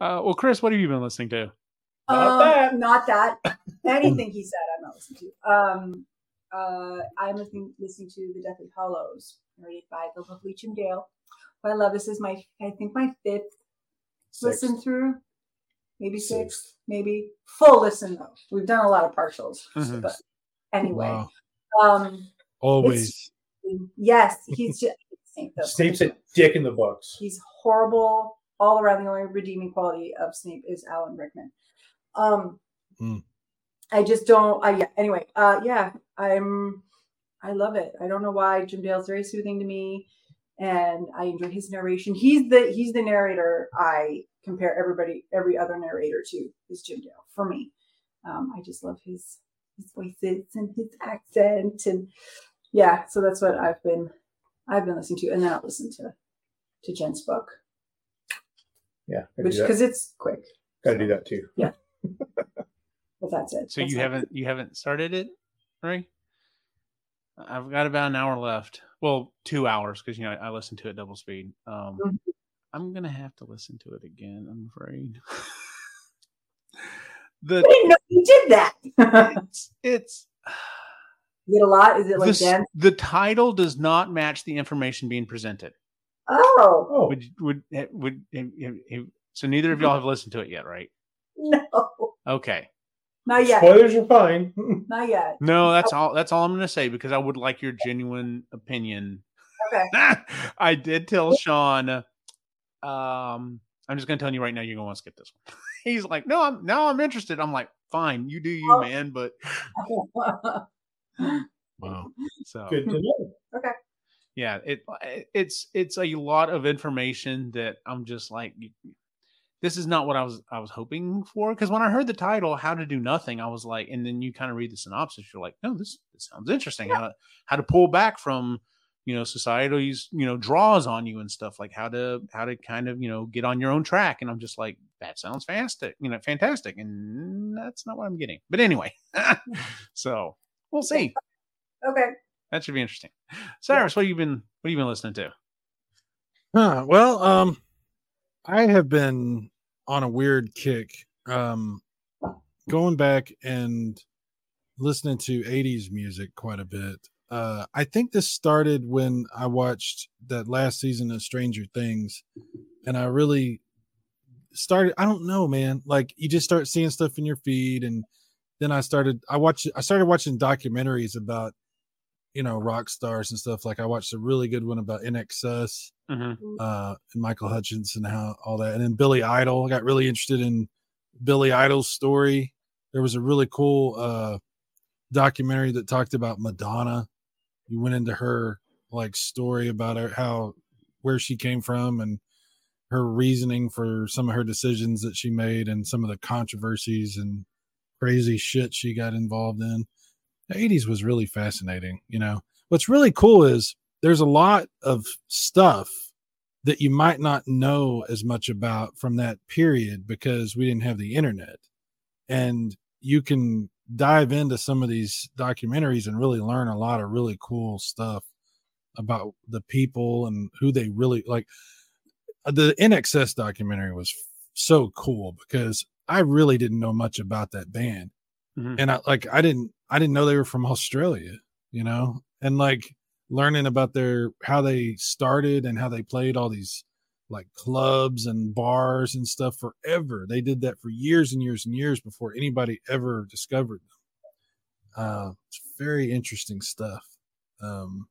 Uh, well, Kris, what have you been listening to? Not Um, that. Not that. Anything he said, I'm not listening to. Um, uh, I'm listening, listening to The Deathly Hallows, narrated by the lovely Jim Dale. But I love this is my, I think my fifth listen through, maybe sixth, Sixth. maybe full listen though. We've done a lot of partials, Mhm. but anyway, wow. um, Always. yes, he's just Snape. Snape's a dick in the books. He's horrible all around. The only redeeming quality of Snape is Alan Rickman. Um, Hmm. I just don't. I yeah. Anyway, uh, yeah, I'm. I love it. I don't know why Jim Dale's very soothing to me, and I enjoy his narration. He's the he's the narrator. I compare everybody, every other narrator to is Jim Dale for me. Um, I just love his his voices and his accent, and yeah. So that's what I've been I've been listening to, and then I'll listen to to Jen's book, Yeah, which because it's quick. Gotta do that too. Yeah. but that's it. So That's you it. haven't you haven't started it, right? I've got about an hour left. Well, two hours because you know I, I listen to it double speed. Um, Mhm. I'm gonna have to listen to it again. I'm afraid. I didn't know you did that. it's, it's Is it a lot? Is it like s- dense? the title does not match the information being presented. Oh Oh, Would would eh, would so neither of y'all have listened to it yet, right? no, Okay. not yet. spoilers are fine. Not yet. No, that's all. That's all I'm going to say because I would like your genuine opinion. Okay. I did tell Sean. Um, I'm just going to tell you right now. You're going to want to skip this one. He's like, no, I'm now I'm interested. I'm like, fine, you do you, Oh. man. But Wow. so Good to know. Yeah, it eh, it's it's a lot of information that I'm just like, this is not what I was I was hoping for. Because when I heard the title, "How to Do Nothing," I was like, and then you kind of read the synopsis, you're like, no, this, this sounds interesting. How to how to pull back from you know society's you know draws on you and stuff like how to how to kind of you know get on your own track and i'm just like that sounds fantastic you know fantastic and that's not what i'm getting but anyway so we'll see okay. That should be interesting cyrus what have you been what have you been listening to Huh, well, um, I have been on a weird kick, um, going back and listening to 80s music quite a bit. Uh, I think this started when I watched that last season of Stranger Things, and I really started. I don't know, man. Like you just start seeing stuff in your feed, and then I started. I watched. I started watching documentaries about, you know, rock stars and stuff. Like I watched a really good one about INXS mm-hmm. uh, and Michael Hutchence and how all that. And then Billy Idol. I got really interested in Billy Idol's story. There was a really cool uh, documentary that talked about Madonna. You went into her like story about her, how where she came from and her reasoning for some of her decisions that she made and some of the controversies and crazy shit she got involved in. The 80s was really fascinating. You know, what's really cool is there's a lot of stuff that you might not know as much about from that period because we didn't have the internet. And you can dive into some of these documentaries and really learn a lot of really cool stuff about the people and who they really like. The INXS documentary was so cool because I really didn't know much about that band. Mhm. And I like I didn't I didn't know they were from Australia, you know? And like learning about their how they started and how they played all these like clubs and bars and stuff forever. They did that for years and years and years before anybody ever discovered them. Uh, it's very interesting stuff. Um,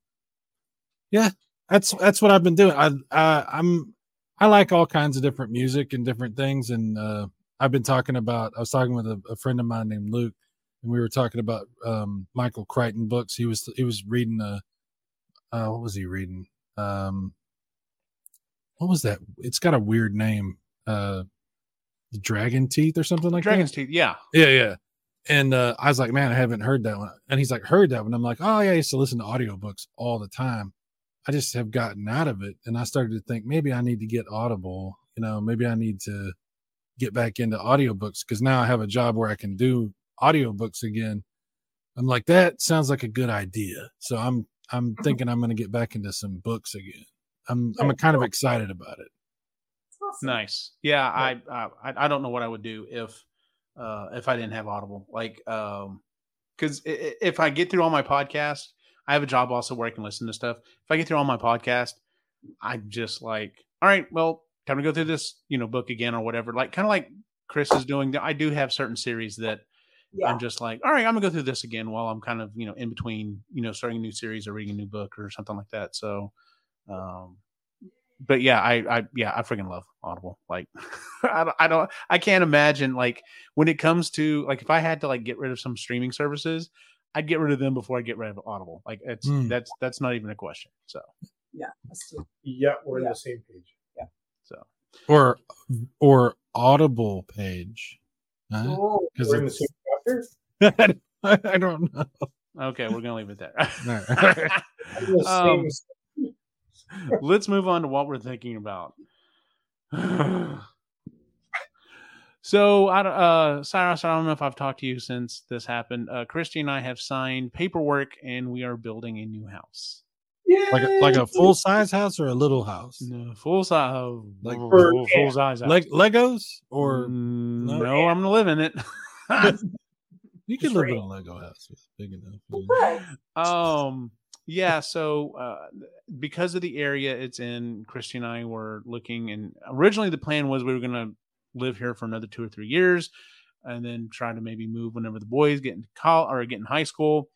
yeah, that's that's what I've been doing. I, I I'm I like all kinds of different music and different things, and uh, I've been talking about. I was talking with a, a friend of mine named Luke, and we were talking about um, Michael Crichton books. He was he was reading a uh, what was he reading? Um, what was that? It's got a weird name. Uh, Dragon Teeth or something like Dragon's that. Teeth. Yeah. Yeah, yeah. And uh, I was like, man, I haven't heard that one. And he's like, heard that one. I'm like, oh yeah, I used to listen to audiobooks all the time. I just have gotten out of it, and I started to think maybe I need to get Audible. You know, maybe I need to get back into audiobooks because now I have a job where I can do audiobooks again. I'm like, that sounds like a good idea. So I'm I'm thinking I'm going to get back into some books again. I'm I'm kind of excited about it. Awesome. Nice. Yeah, I, I I don't know what I would do if uh if I didn't have Audible. Like um cuz if I get through all my podcasts, I have a job also where I can listen to stuff. If I get through all my podcast, I'm just like, all right, well, time to go through this, you know, book again or whatever. Like kind of like Kris is doing. I do have certain series that Yeah. I'm just like, all right, I'm gonna go through this again while I'm kind of, you know, in between, you know, starting a new series or reading a new book or something like that. So, um, but yeah, I, I, yeah, I freaking love Audible. Like, I, don't, I don't, I can't imagine like when it comes to like if I had to like get rid of some streaming services, I'd get rid of them before I get rid of Audible. Like, it's Hmm. that's that's not even a question. So, Yeah. Yeah, we're Yeah. on the same page. So Or or Audible page. Huh? Oh, Because We're in the it's same chapter. I don't know. okay, we're gonna leave it there. right. We're in the Um, Let's move on to what we're thinking about. so, I, don't- uh, Cyrus, I don't know if I've talked to you since this happened. Uh, Christy and I have signed paperwork, and we are building a new house. Like a, like a full size house or a little house, No, full size, Like full, for- full, full size house. like Legos, or Mm, no? no, I'm gonna live in it. you can live in a Lego house. It's big enough. Right. um yeah so uh because of the area it's in christy and i were looking and originally the plan was we were going to live here for another two or three years and then try to maybe move whenever the boys get into college or get in high school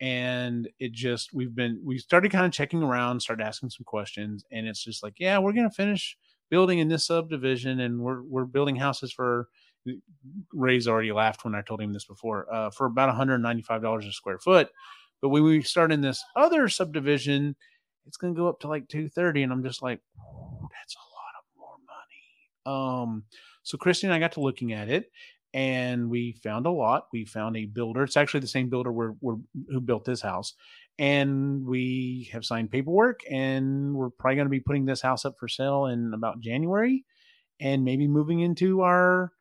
and it just we've been we started kind of checking around started asking some questions and it's just like yeah we're to finish building in this subdivision and we're we're building houses for Ray's already laughed when I told him this before. Uh, for about $195 a square foot, but when we start in this other subdivision, it's to go up to like 230, and I'm just like, that's a lot of more money. Um, so Christy and I got to looking at it, and we found a lot. We found a builder. It's actually the same builder we're, we're who built this house, and we have signed paperwork, and we're probably going to be putting this house up for sale in about January, and maybe moving into our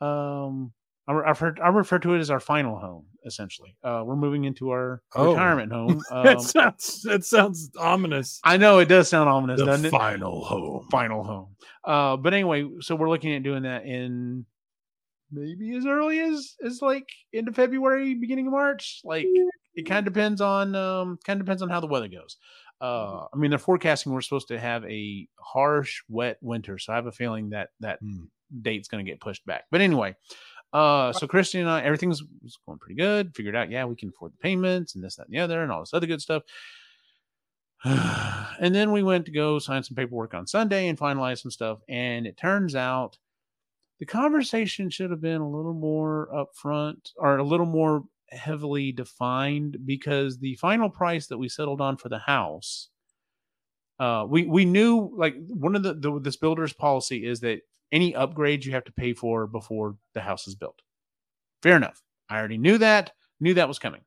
um I- I've heard I refer to it as our final home. Essentially, uh, we're moving into our Oh. retirement home. that Um, sounds that sounds ominous. I know it does sound ominous, The doesn't it? final home. Final home. Uh, but anyway, so we're looking at doing that in maybe as early as as like end of February, beginning of March. Like it kind of depends on um kind of depends on how the weather goes. Uh, I mean, they're forecasting we're supposed to have a harsh, wet winter, so I have a feeling that that Hmm. date's going to get pushed back. But anyway, uh, so Christian and I, everything's was going pretty good. Figured out, yeah, we can afford the payments and this, that, and the other, and all this other good stuff. and then we went to go sign some paperwork on Sunday and finalize some stuff. And it turns out the conversation should have been a little more upfront or a little more heavily defined because the final price that we settled on for the house uh we we knew like one of the, the this builder's policy is that any upgrades you have to pay for before the house is built. Fair enough. I already knew that knew that was coming.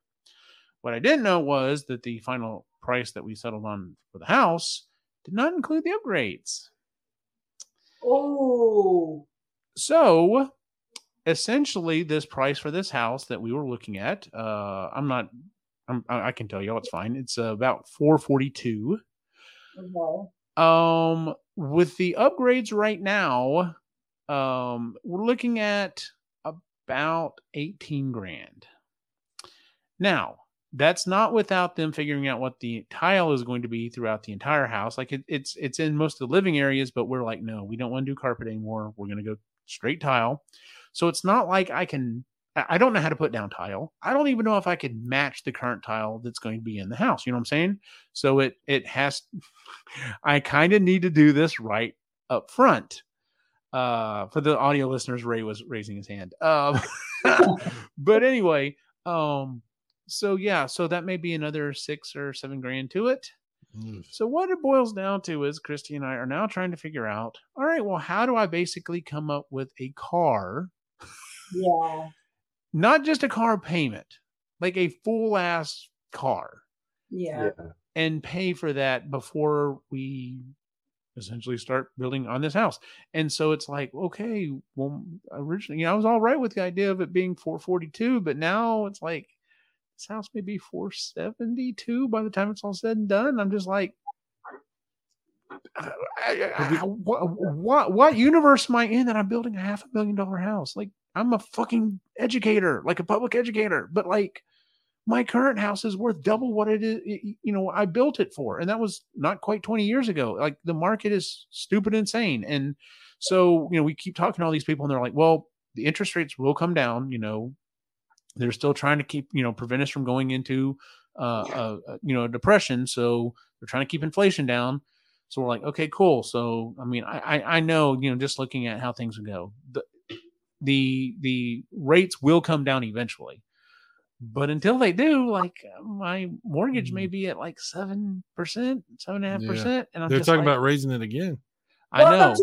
What i didn't know was that the final price that we settled on for the house did not include the upgrades. Oh. So essentially this price for this house that we were looking at uh i'm not I'm, i can tell you all it's fine. It's uh, about 442 Okay. um with the upgrades right now um we're looking at about 18 grand. Now that's not without them figuring out what the tile is going to be throughout the entire house. Like it, it's it's in most of the living areas but we're like no we don't want to do carpet anymore. We're going to go straight tile so it's not like i can I don't know how to put down tile. I don't even know if I could match the current tile that's going to be in the house. You know what I'm saying? So it it has I kind of need to do this right up front. Uh for the audio listeners, Ray was raising his hand. Um but anyway, um so yeah, so that may be another six or seven grand to it. Oof. So what it boils down to is Christy and I are now trying to figure out, all right, well, how do I basically come up with a car Yeah. not just a car payment, like a full ass car Yeah. and pay for that before we essentially start building on this house. And so it's like, okay, well, originally, you know, I was all right with the idea of it being 442, but now it's like this house may be 472 by the time it's all said and done. I'm just like, I- I- I- what, what what universe am I in that I'm building a half a million dollar house? Like I'm a fucking educator, like a public educator, but like my current house is worth double what it is you know i built it for and that was not quite 20 years ago like the market is stupid insane and so you know we keep talking to all these people and they're like well the interest rates will come down you know they're still trying to keep you know prevent us from going into uh, uh uh, you know a depression so they're trying to keep inflation down. So we're like okay cool. So i mean i i, I know you know just looking at how things would go the the the rates will come down eventually. But until they do, like my mortgage may be at like seven percent, seven and a half percent, and I'm They're talking like, about raising it again. I know,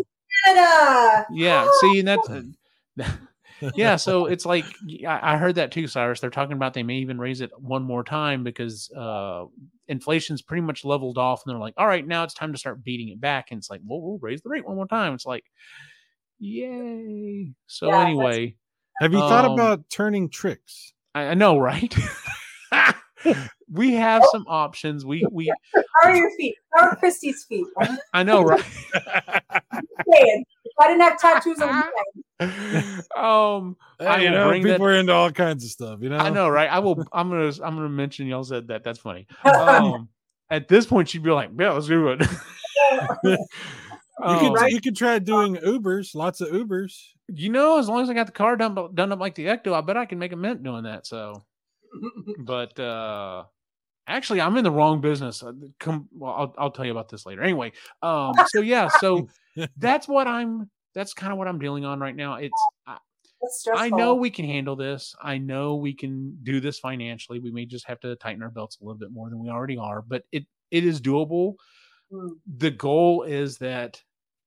Canada. yeah. See, and that's uh, yeah. So it's like I, I heard that too, Cyrus. They're talking about they may even raise it one more time because uh, inflation's pretty much leveled off, and they're like, all right, now it's time to start beating it back, and it's like, well, we'll raise the rate one more time. It's like, yay. So Yeah, anyway, Have you thought Um, about turning tricks? I, I know, right? we have some options. We we How are your feet? How are Christy's feet? I'm know, right? saying. I didn't have tattoos on my leg, um, I you know, people that- are into all kinds of stuff. You know, I know, right? I will. I'm gonna. I'm gonna mention y'all said that. That's funny. Um, at this point, she'd be like, "Yeah, let's do it." You Um, could you could try doing Ubers, lots of Ubers. you know, as long as I got the car done done up like the Ecto, I bet I can make a mint doing that. So, but uh actually, I'm in the wrong business. Uh, Come, well, I'll I'll tell you about this later. Anyway, um, so yeah, so that's what I'm. That's kind of what I'm dealing on right now. It's I, That's. I know we can handle this. I know we can do this financially. We may just have to tighten our belts a little bit more than we already are, but it it is doable. Mm. The goal is that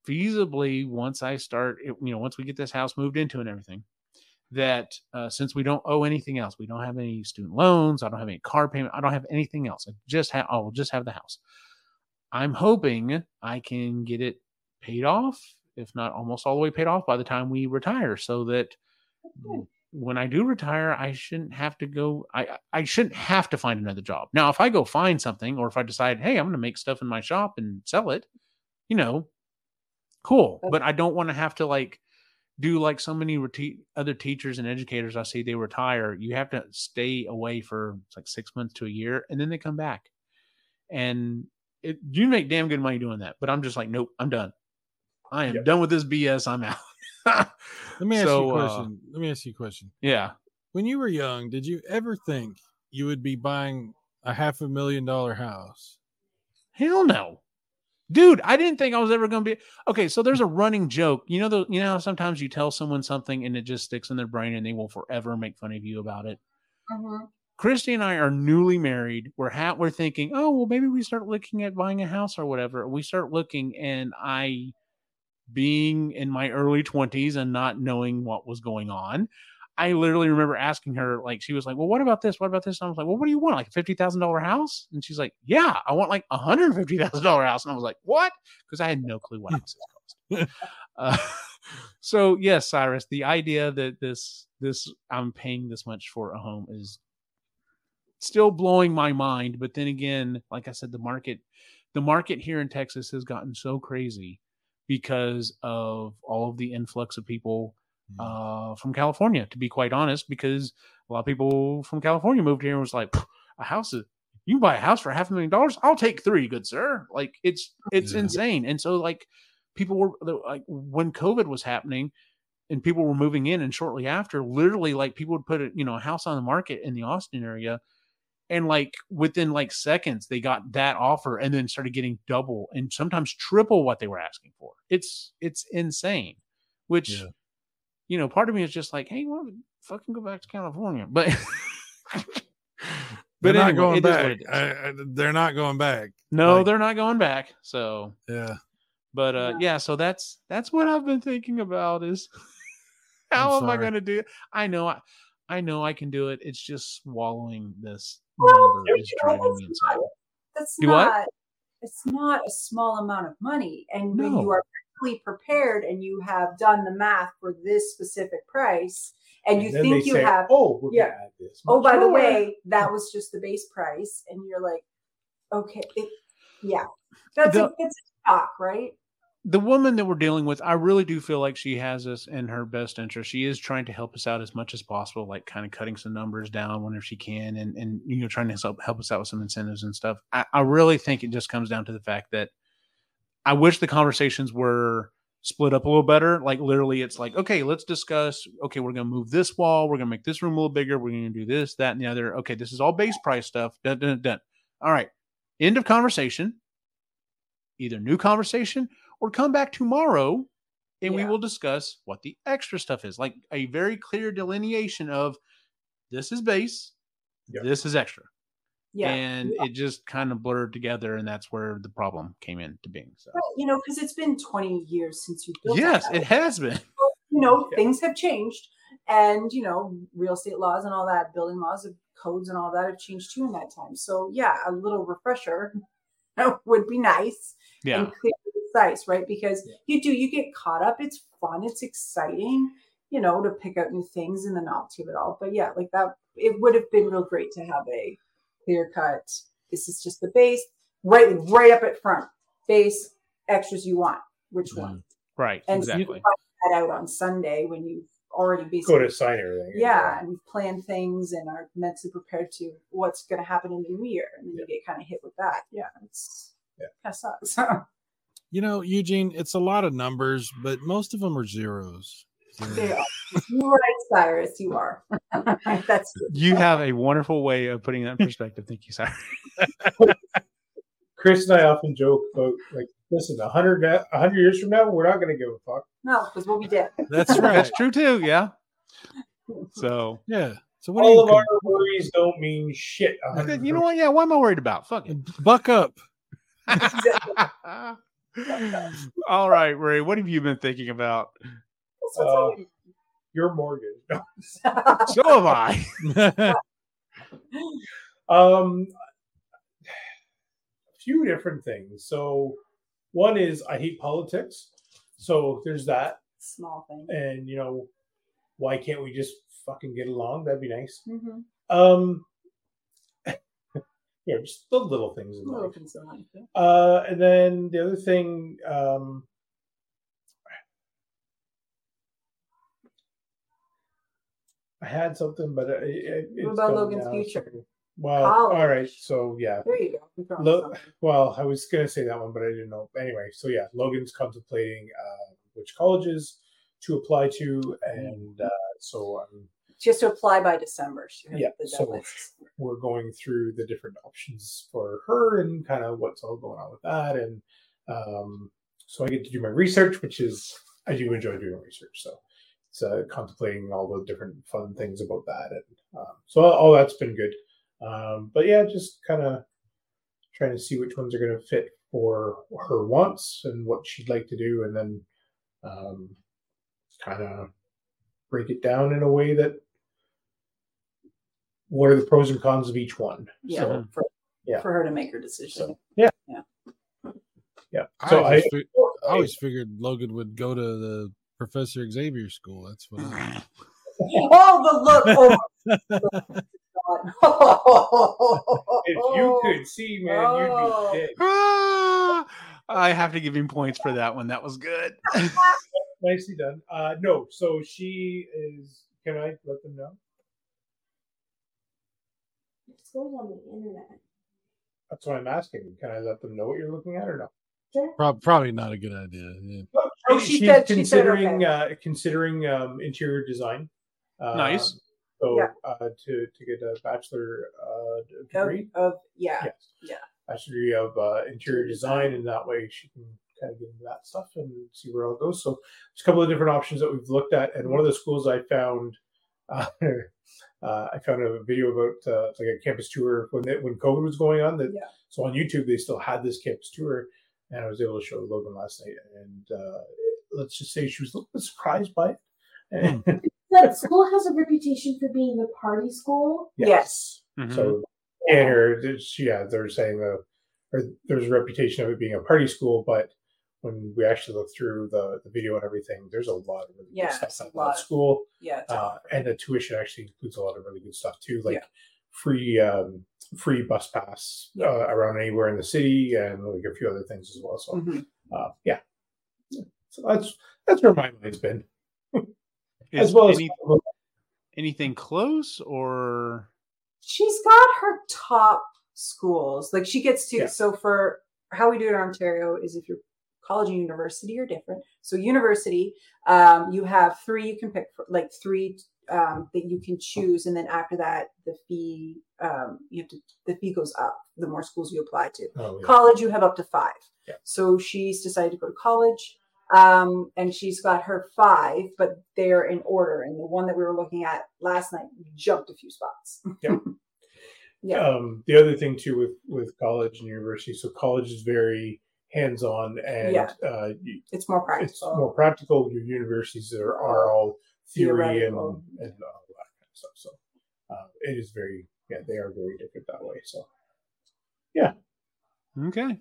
feasibly once I start, you know, once we get this house moved into and everything, that uh, since we don't owe anything else, we don't have any student loans, I don't have any car payment, I don't have anything else. I just have, I'll just have the house. I'm hoping I can get it paid off, if not almost all the way paid off by the time we retire, so that when I do retire, I shouldn't have to go. I I- shouldn't have to find another job. Now, if I go find something, or if I decide, hey, I'm going to make stuff in my shop and sell it, you know, cool. But I don't want to have to like do like so many reti- other teachers and educators I see they retire. You have to stay away for like six months to a year, and then they come back, and it, you make damn good money doing that. But I'm just like, nope, I'm done. I am Yep. done with this BS. I'm out. Let me ask So, you a uh, question. Let me ask you a question. yeah. When you were young, did you ever think you would be buying a half a million dollar house? Hell no. Dude, I didn't think I was ever going to be okay. So there's a running joke, you know. The you know how sometimes you tell someone something and it just sticks in their brain and they will forever make fun of you about it. Mhm. Christy and I are newly married. We're ha- we're thinking, oh well, maybe we start looking at buying a house or whatever. We start looking, and I, being in my early twenties and not knowing what was going on, I literally remember asking her, like, she was like, "Well, what about this? What about this?" And I was like, "Well, what do you want? Like a fifty thousand dollar house?" And she's like, "Yeah, I want like a hundred fifty thousand dollar house." And I was like, "What?" Because I had no clue what houses cost. uh, so yes, Cyrus, the idea that this this I'm paying this much for a home is still blowing my mind. But then again, like I said, the market the market here in Texas has gotten so crazy because of all of the influx of people uh, from California, to be quite honest, because a lot of people from California moved here and was like, a house is you buy a house for half a million dollars. I'll take three, good sir. Like it's it's Yeah. insane. And so like people were like when COVID was happening and people were moving in and shortly after, literally like people would put a you know a house on the market in the Austin area. And like within like seconds, they got that offer and then started getting double and sometimes triple what they were asking for. It's it's insane. Which Yeah. you know, part of me is just like, hey, well, fucking go back to California. But They're but not going it is what back. I, I, they're not going back. no, like- they're not going back. So, Yeah. but uh, Yeah. yeah. So that's that's what I've been thinking about is how am I sorry. going to do? it? I know I, I know I can do it. It's just swallowing this Well, number is driving me insane. That's Do what? not. It's not a small amount of money, and when you are mentally prepared and you have done the math for this specific price, and you then think you say, have, oh, we're yeah. gonna add this. oh, by the more." way, that was just the base price, and you're like, okay, it, yeah, that's a, The- it's a shock, right? The woman that we're dealing with, I really do feel like she has us in her best interest. She is trying to help us out as much as possible, like kind of cutting some numbers down whenever she can, and and you know trying to help help us out with some incentives and stuff. I, I really think it just comes down to the fact that I wish the conversations were split up a little better. Like literally, it's like okay, let's discuss. Okay, we're gonna move this wall. We're gonna make this room a little bigger. We're gonna do this, that, and the other. Okay, this is all base price stuff. Dun, dun, dun. All right, end of conversation. Either new conversation or come back tomorrow and we will discuss what the extra stuff is. Like a very clear delineation of this is base Yeah. this is extra. Yeah, and it just kind of blurred together and that's where the problem came into being so. But, you know, because it's been 20 years since you built. yes that it has been. You know Yeah. things have changed and you know real estate laws and all that building laws and codes and all that have changed too in that time. So yeah a little refresher would be nice yeah. and clear and right because Yeah. you do you get caught up it's fun it's exciting you know to pick out new things in the novelty of it all but yeah like that it would have been real great to have a clear cut this is just the base right right up at front base extras you want which Yeah. one right and exactly you find that out on Sunday when you've already go basically to sign everything. yeah, and we've planned things and are mentally prepared to what's going to happen in the new year, and then you get kind of hit with that. Yeah, it's Yeah. kind of sucks. You know, Eugene, it's a lot of numbers, but most of them are zeros. So- yeah. You're right, Cyrus. You are. That's you have a wonderful way of putting that in perspective thank you sir Kris and I often joke about like, listen, a hundred a hundred years from now, we're not going to give a fuck. no, because we'll be dead. That's right. that's true too yeah so Yeah. So what do All you of our worries don't mean shit. hundred said, you know what yeah what am i worried about fuck it buck up? all right ray what have you been thinking about Uh, Your mortgage. so have i Um, a few different things. So, one is I hate politics. So there's that, Small thing. and you know, why can't we just fucking get along? That'd be nice. Mm-hmm. Um, yeah, just the little things in Little life. things in life, yeah. Uh, and then the other thing, um, I had something, but it, it, What about gone Logan's now, future? Well, College. all right. So yeah, There you go. Lo- something. well, I was gonna say that one, but I didn't know. Anyway, so yeah, Logan's contemplating uh, which colleges to apply to, and uh, so um, Just to apply by December. Yeah, so- we're going through the different options for her and kind of what's all going on with that, and um, so I get to do my research, which is I do enjoy doing research. So it's uh, contemplating all the different fun things about that, and um, so all that's been good. Um, but yeah, just kind of trying to see which ones are going to fit for her wants and what she'd like to do, and then um, kind of break it down in a way that what are the pros and cons of each one. Yeah, So, for, yeah. for her to make her decision. So, yeah. I, So I, always fi- I always figured Logan would go to the Professor Xavier school. That's what. I, Oh, the look! Oh, if you could see, man, Oh. you'd be dead. Ah, I have to give him points for that one. That was good. Nicely done. Uh, no, so she is. Can I let them know? It's on the internet. That's what I'm asking. Can I let them know what you're looking at or no? Sure. prob- probably not a good idea. Yeah. Oh, she She's said- she said considering okay. uh, considering um, interior design. Uh, Nice. So Yeah. uh, to to get a bachelor uh, d- of, degree. of yeah, Yes. yeah. Bachelor degree of uh, interior design, and that way she can kind of get into that stuff and see where it all goes. So there's a couple of different options that we've looked at, and one of the schools I found. Uh, uh, I found a video about uh, like a campus tour when they, when COVID was going on. That Yeah. so on YouTube they still had this campus tour, and I was able to show Logan last night. And uh, let's just say she was a little bit surprised by it. And That school has a reputation for being the party school. Yes. Mhm. So, and her, it's- yeah, they're saying the, or there's a reputation of it being a party school, but when we actually look through the, the video and everything, there's a lot of really Yeah, good stuff a at school. Yeah. Uh, and the tuition actually includes a lot of really good stuff too, like Yeah. free um, free bus pass Yeah. uh, around anywhere in the city, and like a few other things as well. So, Mhm. uh, yeah, so that's that's where my mind's been, Is as well as any- anything close or She's got her top schools. Like she gets to Yeah. so for how we do it in Ontario is if you're college and university are different. So university, um, you have three you can pick for, like three um, that you can choose, and then after that, the fee um, you have to the fee goes up the more schools you apply to. oh, yeah. College, you have up to five. Yeah. So she's decided to go to college. Um, and she's got her five, but they're in order. And the one that we were looking at last night jumped a few spots. Yeah. yeah. um, the other thing too with with college and university, so college is very hands on and Yeah. uh, you, It's more practical. it's practical. more practical. Your universities are, are all theory and and all that kind of stuff. So uh, it is very yeah, they are very different that way. So yeah. okay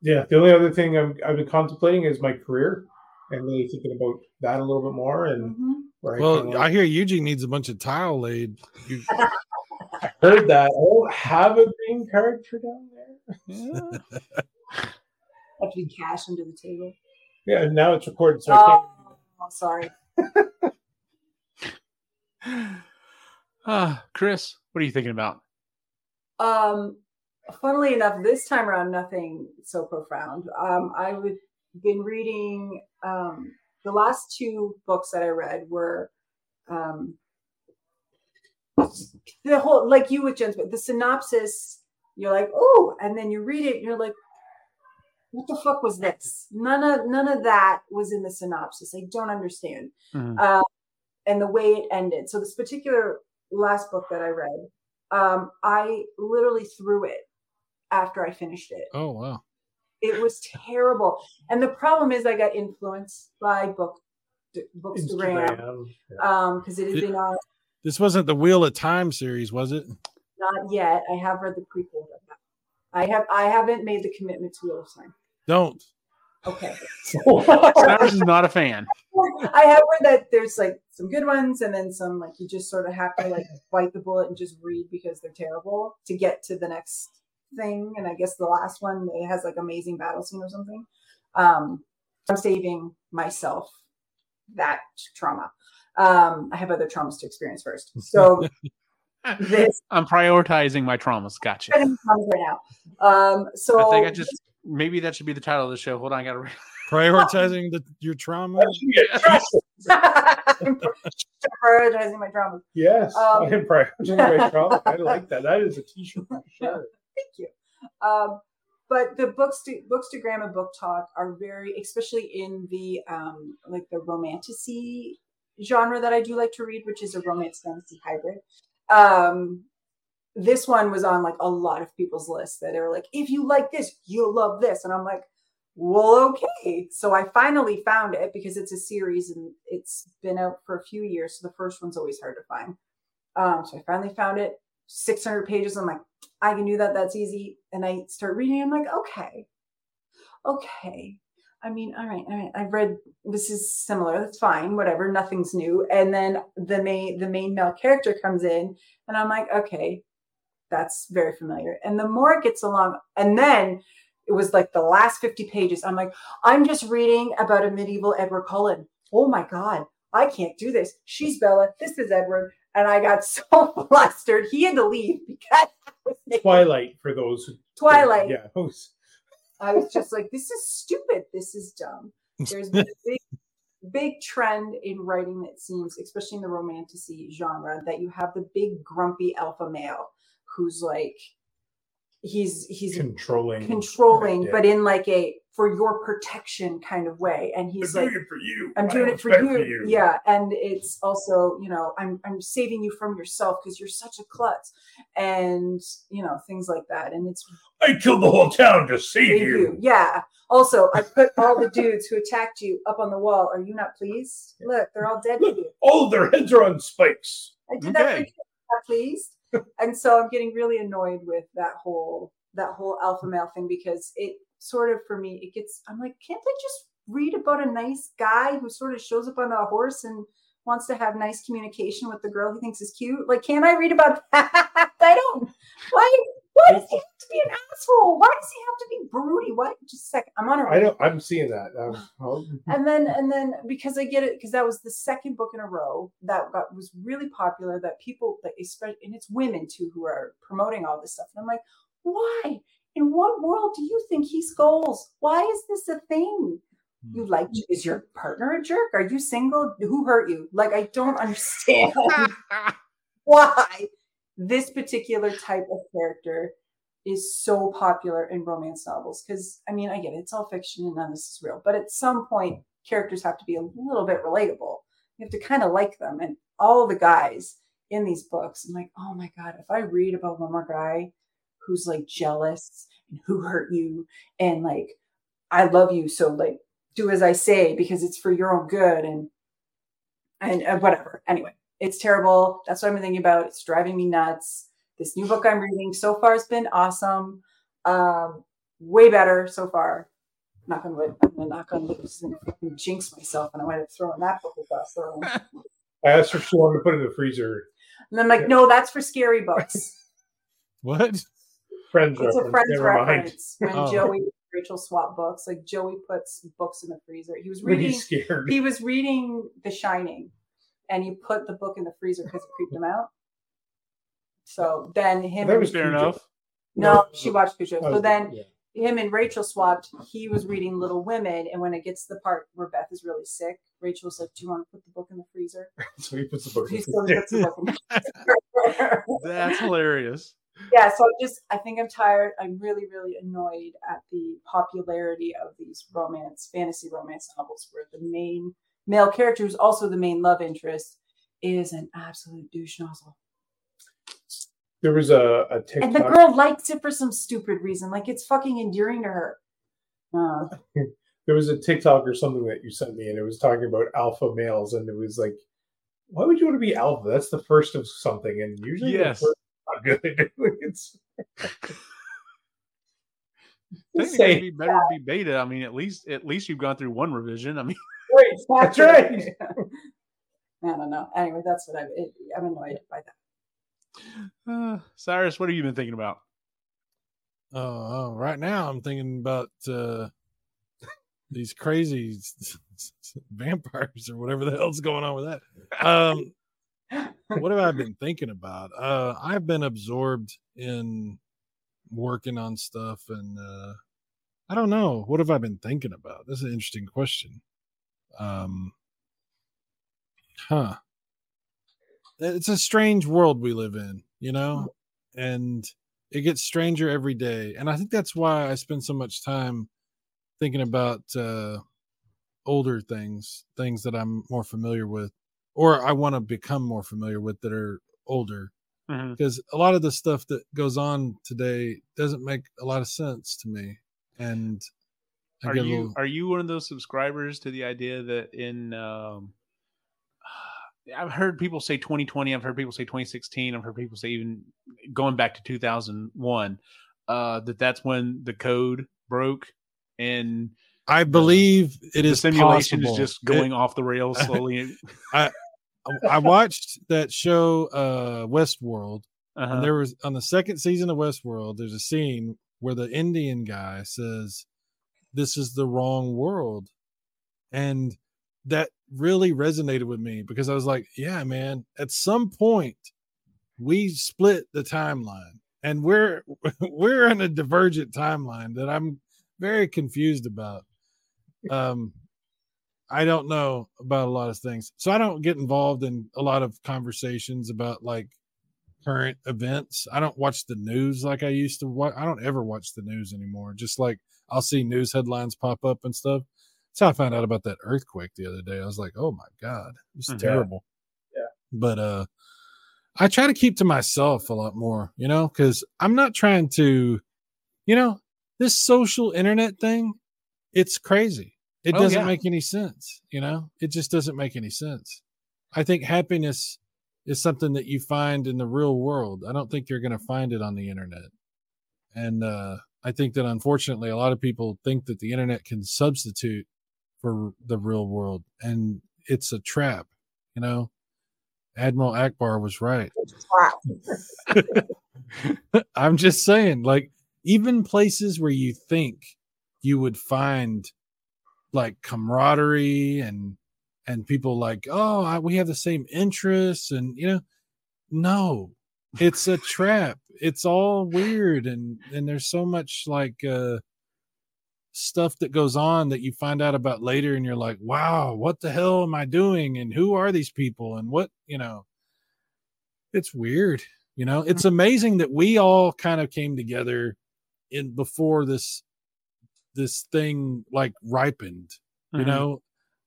yeah, the only other thing I'm, I've been contemplating is my career and really thinking about that a little bit more and Mhm. where I Well, kinda I hear Eugene needs a bunch of tile laid. You, heard that. I don't have a green card for down there. yeah. Have to be cash under the table. Yeah, and now it's recorded, so I can't. Oh, sorry. Ah, Kris, what are you thinking about? Um, funnily enough, this time around, nothing so profound. Um, I would been reading um, the last two books that I read were um, the whole like you with Jen's, but the synopsis. You're like, oh, and then you read it, and you're like, what the fuck was this? None of none of that was in the synopsis. I don't understand. Mhm. Uh, and the way it ended. So this particular last book that I read, um, I literally threw it after I finished it. oh wow. It was terrible. And the problem is, I got influenced by book bookstagram Instagram. Yeah. um because it has It- been on This wasn't the Wheel of Time series, was it? not yet. I have read the prequel. Of that. I have I haven't made the commitment to Wheel of Time. Don't. Okay. Snowers is not a fan. I have heard that there's like some good ones and then some like you just sort of have to like bite the bullet and just read because they're terrible to get to the next thing. And I guess the last one it has like amazing battle scene or something. Um, I'm saving myself that trauma. Um, I have other traumas to experience first. So this I'm prioritizing my traumas. Gotcha. traumas right now. Um, so I think I just maybe that should be the title of the show. Hold on, I gotta. Re- Prioritizing the, your trauma. I'm prioritizing my traumas. yes, Um, I am prioritizing my trauma. I like that. That is a t-shirt for sure. Thank you. Um, but the books to bookstagram and book talk are very, especially in the um, like the romantasy genre that I do like to read, which is a romance fantasy hybrid. Um, this one was on like a lot of people's lists that they were like, if you like this, you'll love this, and I'm like, well, okay. So I finally found it because it's a series and it's been out for a few years. So the first one's always hard to find. Um, so I finally found it. 600 pages. I'm like, I can do that. That's easy. And I start reading. I'm like, okay, okay. I mean, all right, all right. I've read this is similar. That's fine. Whatever. Nothing's new. And then the main the main male character comes in, and I'm like, okay, that's very familiar. And the more it gets along, and then it was like the last 50 pages. I'm like, I'm just reading about a medieval Edward Cullen. Oh my God, I can't do this. She's Bella. This is Edward. And I got so flustered. He had to leave because I was making- Twilight for those Twilight. Yeah, who's I was just like, this is stupid. This is dumb. There's been a big, big trend in writing that seems, especially in the romantasy genre, that you have the big grumpy alpha male who's like, he's he's controlling controlling, Yeah. but in like a for your protection kind of way. And he's I'm like, doing it for you. I'm doing it for respect you. Yeah. And it's also, you know, I'm I'm saving you from yourself because you're such a klutz and you know, things like that. And it's I killed the whole town to save Thank you. you. Yeah. Also, I put all the dudes who attacked you up on the wall. Are you not pleased? Look, they're all dead to Look, all their heads are on spikes. I did that for Okay. you. Not pleased. And so I'm getting really annoyed with that whole that whole alpha male thing because it sort of for me it gets. I'm like, can't I just read about a nice guy who sort of shows up on a horse and wants to have nice communication with the girl he thinks is cute? Like, can I read about that? I don't. Why? Why does he have to be an asshole? Why does he have to be broody? What? Just a second. I'm on a I know. I'm seeing that. Um, I'll- and then and then because I get it because that was the second book in a row that got was really popular that people that especially and it's women too who are promoting all this stuff and I'm like why in what world do you think he scolds why is this a thing you like is your partner a jerk are you single who hurt you like I don't understand why this particular type of character is so popular in romance novels because i mean i get it it's all fiction and none of this is real but at some point characters have to be a little bit relatable. You have to kind of like them and all the guys in these books i'm like oh my god if i read about one more guy who's like jealous and who hurt you and like i love you so like do as i say because it's for your own good and and uh, whatever. Anyway it's terrible. That's what I'm thinking about. It's driving me nuts. This new book I'm reading so far has been awesome. Um, way better so far. Knock on wood. I'm gonna knock on wood and fucking jinx myself, and I might have thrown that book across the room. And I asked her if she wanted to put it in the freezer. And I'm like, no, that's for scary books. What? Friends It's a friend's Never mind. reference. When Oh. Joey Rachel swap books, like Joey puts books in the freezer. He was reading. he's scared. He was reading The Shining, and he put the book in the freezer because it creeped him out. So then him. That and- was Fair Cujo. enough. No, No. she watched Cujo. Oh, So then yeah. him and Rachel swapped. He was reading Little Women, and when it gets to the part where Beth is really sick, Rachel's like, "Do you want to put the book in the freezer?" so he puts the book. He still freezer. puts the book in the freezer. That's hilarious. yeah. So I just, I think I'm tired. I'm really, really annoyed at the popularity of these romance, fantasy romance novels, where the main male character, who's also the main love interest, is an absolute douche nozzle. There was a, a TikTok. And the girl likes it for some stupid reason. Like it's fucking endearing to her. Uh, there was a TikTok or something that you sent me, and it was talking about alpha males, and it was like, why would you want to be alpha? That's the first of something, and usually Yes. first is not good. it's Technically, say- it'd be better to be beta. I mean, at least at least you've gone through one revision. I mean, right. That's right. I don't know. Anyway, that's what I, it, I'm annoyed by that. uh, Cyrus, what have you been thinking about? Oh, oh, right now I'm thinking about uh, these crazy vampires or whatever the hell's going on with that. Um, what have I been thinking about? Uh, I've been absorbed in working on stuff, and uh, I don't know. What have I been thinking about? That's an interesting question. Um, huh? It's a strange world we live in, you know, and it gets stranger every day. And i think that's why i spend so much time thinking about uh older things things that i'm more familiar with or i want to become more familiar with that are older. Because a lot of the stuff that goes on today doesn't make a lot of sense to me. And I Are you little- are you one of those subscribers to the idea that in um, I've heard people say 2020, I've heard people say 2016, I've heard people say even going back to 2001 uh, that that's when the code broke and i believe it the is simulation possible. is just It- going off the rails slowly. I watched that show uh westworld uh-huh. And there was on the second season of Westworld, there's a scene where the Indian guy says, This is the wrong world. And that really resonated with me because I was like, Yeah, man, at some point we split the timeline and we're we're in a divergent timeline that I'm very confused about. Um I don't know about a lot of things. So I don't get involved in a lot of conversations about like current events. I don't watch the news like I used to. Watch. I don't ever watch the news anymore. Just like I'll see news headlines pop up and stuff. That's how I found out about that earthquake the other day. I was like, oh my god, it's Mhm. terrible. Yeah. But uh, I try to keep to myself a lot more, you know, because I'm not trying to, you know, this social internet thing. It's crazy. It Oh, doesn't yeah. make any sense, you know. It just doesn't make any sense. I think happiness is something that you find in the real world. I don't think you're going to find it on the internet. And uh, I think that unfortunately, a lot of people think that the internet can substitute for the real world, and it's a trap. You know, Admiral Ackbar was right. I'm just saying, like, even places where you think you would find like camaraderie and and people like, oh, I, we have the same interests, and you know, no, it's a trap. It's all weird, and and there's so much like uh stuff that goes on that you find out about later, and you're like, wow, what the hell am I doing, and who are these people, and what you know. It's weird you know it's amazing that we all kind of came together in before this this thing like ripened you Mhm. know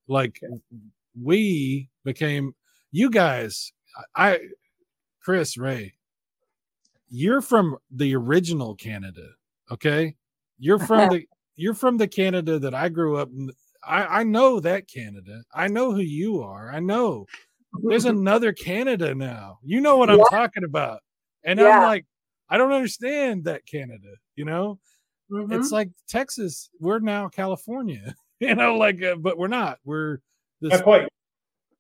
like we became you guys i kris ray you're from the original canada okay? You're from the you're from the canada that i grew up in i i know that canada. I know who you are. I know. There's another canada now. You know what i'm talking about. And i'm like i don't understand that canada you know? Mhm. it's like texas we're now california you know like uh, but we're not. We're this Not quite.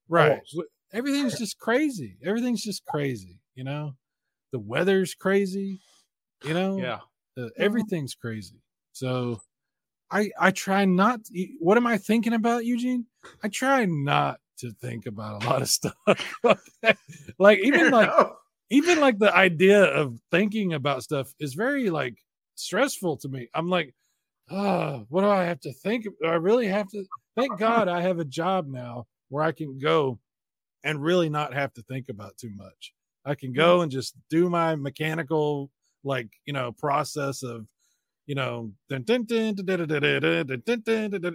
right. Almost. W- everything's just crazy everything's just crazy you know the weather's crazy you know Yeah. uh, everything's crazy so i i try not y- what am i thinking about eugene i try not to think about a lot of stuff like even like even like the idea of thinking about stuff is very like stressful to me. I'm like, oh, what do I have to think? Do I really have to? Thank God I have a job now where I can go and really not have to think about too much. I can go and just do my mechanical, like, you know, process of, you know,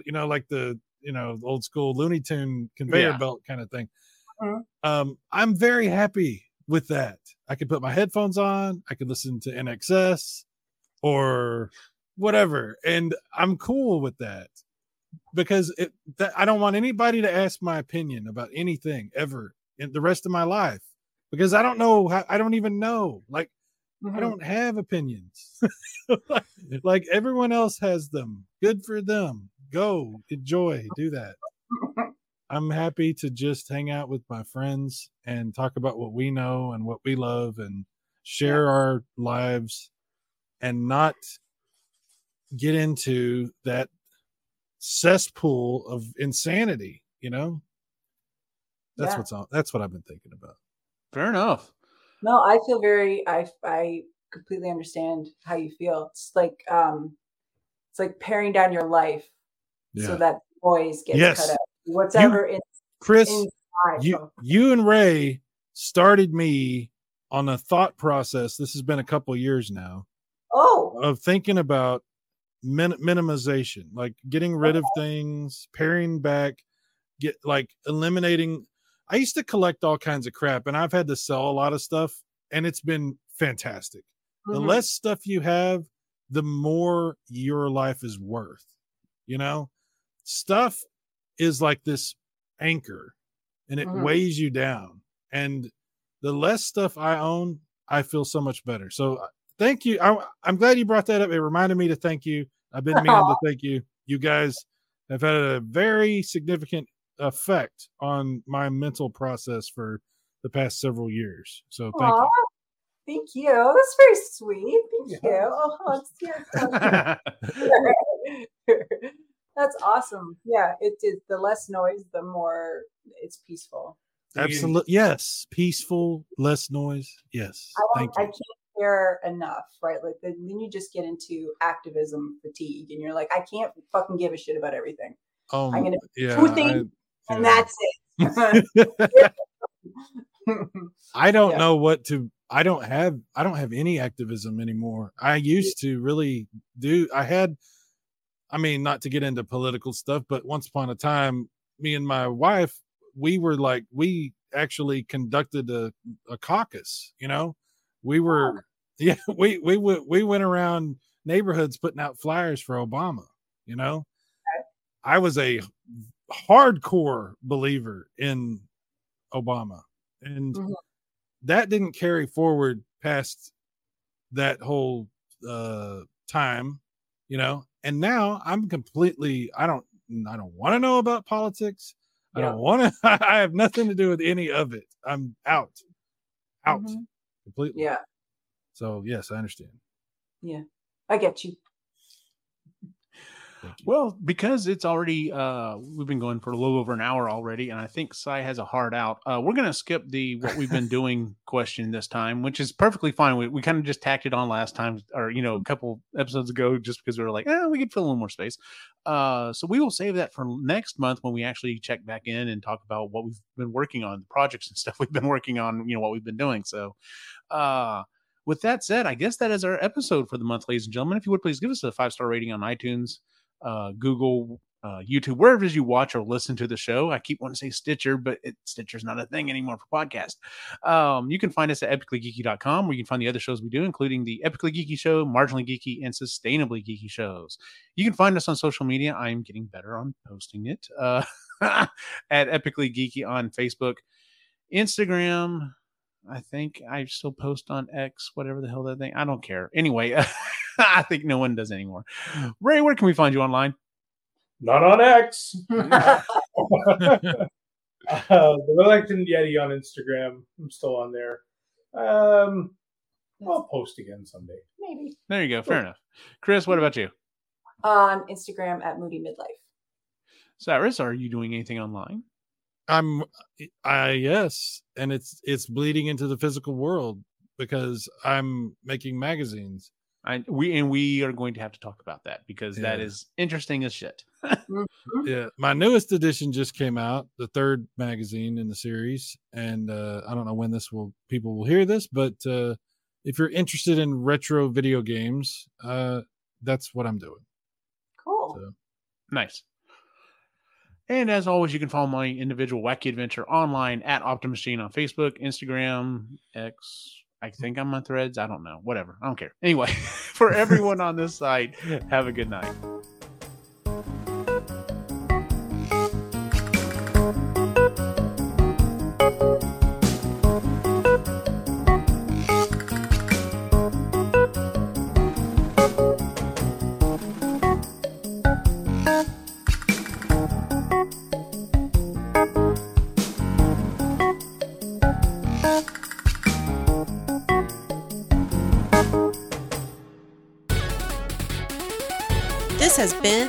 you know, like the, you know, old school Looney Tune conveyor yeah. belt kind of thing. Um, I'm very happy with that. I can put my headphones on, I can listen to INXS or whatever. And I'm cool with that because it that I don't want anybody to ask my opinion about anything ever in the rest of my life because I don't know how I don't even know. Like I Mhm. don't have opinions. like everyone else has them. Good for them. Go enjoy, do that. I'm happy to just hang out with my friends and talk about what we know and what we love and share our lives and not get into that cesspool of insanity, you know? That's Yeah. what's on that's what I've been thinking about. Fair enough. No, I feel very I I completely understand how you feel. It's like um it's like paring down your life Yeah. so that noise gets Yes. cut out. Whatever in, Kris, inside. you you and Ray started me on a thought process. This has been a couple years now oh, of thinking about min- minimization, like getting rid of things, paring back, get like eliminating. I used to collect all kinds of crap, and I've had to sell a lot of stuff, and it's been fantastic. The mhm. less stuff you have, the more your life is worth. You know, stuff is like this anchor and it Mhm. weighs you down. And the less stuff I own, I feel so much better. So uh, thank you. I, I'm glad you brought that up. It reminded me to thank you. I've been meaning to thank you. You guys have had a very significant effect on my mental process for the past several years. So thank Aw, you. Thank you. That's very sweet. Thank Yeah. you. Oh, it's That's awesome. Yeah, it is. The less noise, the more it's peaceful. Absolutely. Yes. Peaceful, less noise. Yes. I Thank don't, I you. can't care enough, right? Like then then you just get into activism fatigue, and you're like, I can't fucking give a shit about everything, Um, I'm gonna yeah, two things, and yeah. that's it. I don't Yeah. know what to I don't have I don't have any activism anymore. I used to really do. I had, I mean, not to get into political stuff, but once upon a time, me and my wife, we were like we actually conducted a, a caucus. You know, we were yeah we we went we went around neighborhoods putting out flyers for Obama. You know, I was a hardcore believer in Obama, and Mhm. that didn't carry forward past that whole uh time, you know. And now I'm completely I don't I don't want to know about politics. I don't want to I have nothing to do with any of it. I'm out. Out Mhm. completely. Yeah, So yes, I understand. Yeah, I get you. You. Well, because it's already uh we've been going for a little over an hour already, and I think Cy has a hard out. Uh we're gonna skip the what we've been doing question this time, which is perfectly fine. We, we kind of just tacked it on last time or you know, a couple episodes ago just because we were like, eh, we could fill a little more space. Uh so we will save that for next month when we actually check back in and talk about what we've been working on, the projects and stuff we've been working on, you know, what we've been doing. So uh with that said, I guess that is our episode for the month, ladies and gentlemen. If you would please give us a five star rating on iTunes, uh, Google, uh, YouTube, wherever you watch or listen to the show. I keep wanting to say Stitcher, but it, Stitcher's not a thing anymore for podcast. Um, you can find us at epicallygeeky.com where you can find the other shows we do, including the Epically Geeky Show, Marginally Geeky, and Sustainably Geeky shows. You can find us on social media. I'm getting better on posting it uh, at Epically Geeky on Facebook, Instagram. I think I still post on X, whatever the hell that thing. I don't care. Anyway, I think no one does anymore. Ray, where can we find you online? Not on X. uh, the Wellington Yeti on Instagram. I'm still on there. Um, I'll post again someday. Maybe There you go. Fair enough. Kris, what about you? on Instagram at Moody Midlife. Cyrus, are you doing anything online? I'm I yes, and it's it's bleeding into the physical world because I'm making magazines. I we and we are going to have to talk about that because that Yeah. is interesting as shit. Yeah, my newest edition just came out, the third magazine in the series, and uh, I don't know when this will people will hear this, but uh, if you're interested in retro video games, uh, that's what I'm doing. Cool. So Nice. And as always, you can follow my individual wacky adventure online at Optimus Gene on Facebook, Instagram, X. I think I'm on threads. I don't know. Whatever. I don't care. Anyway, for everyone on this site, have a good night.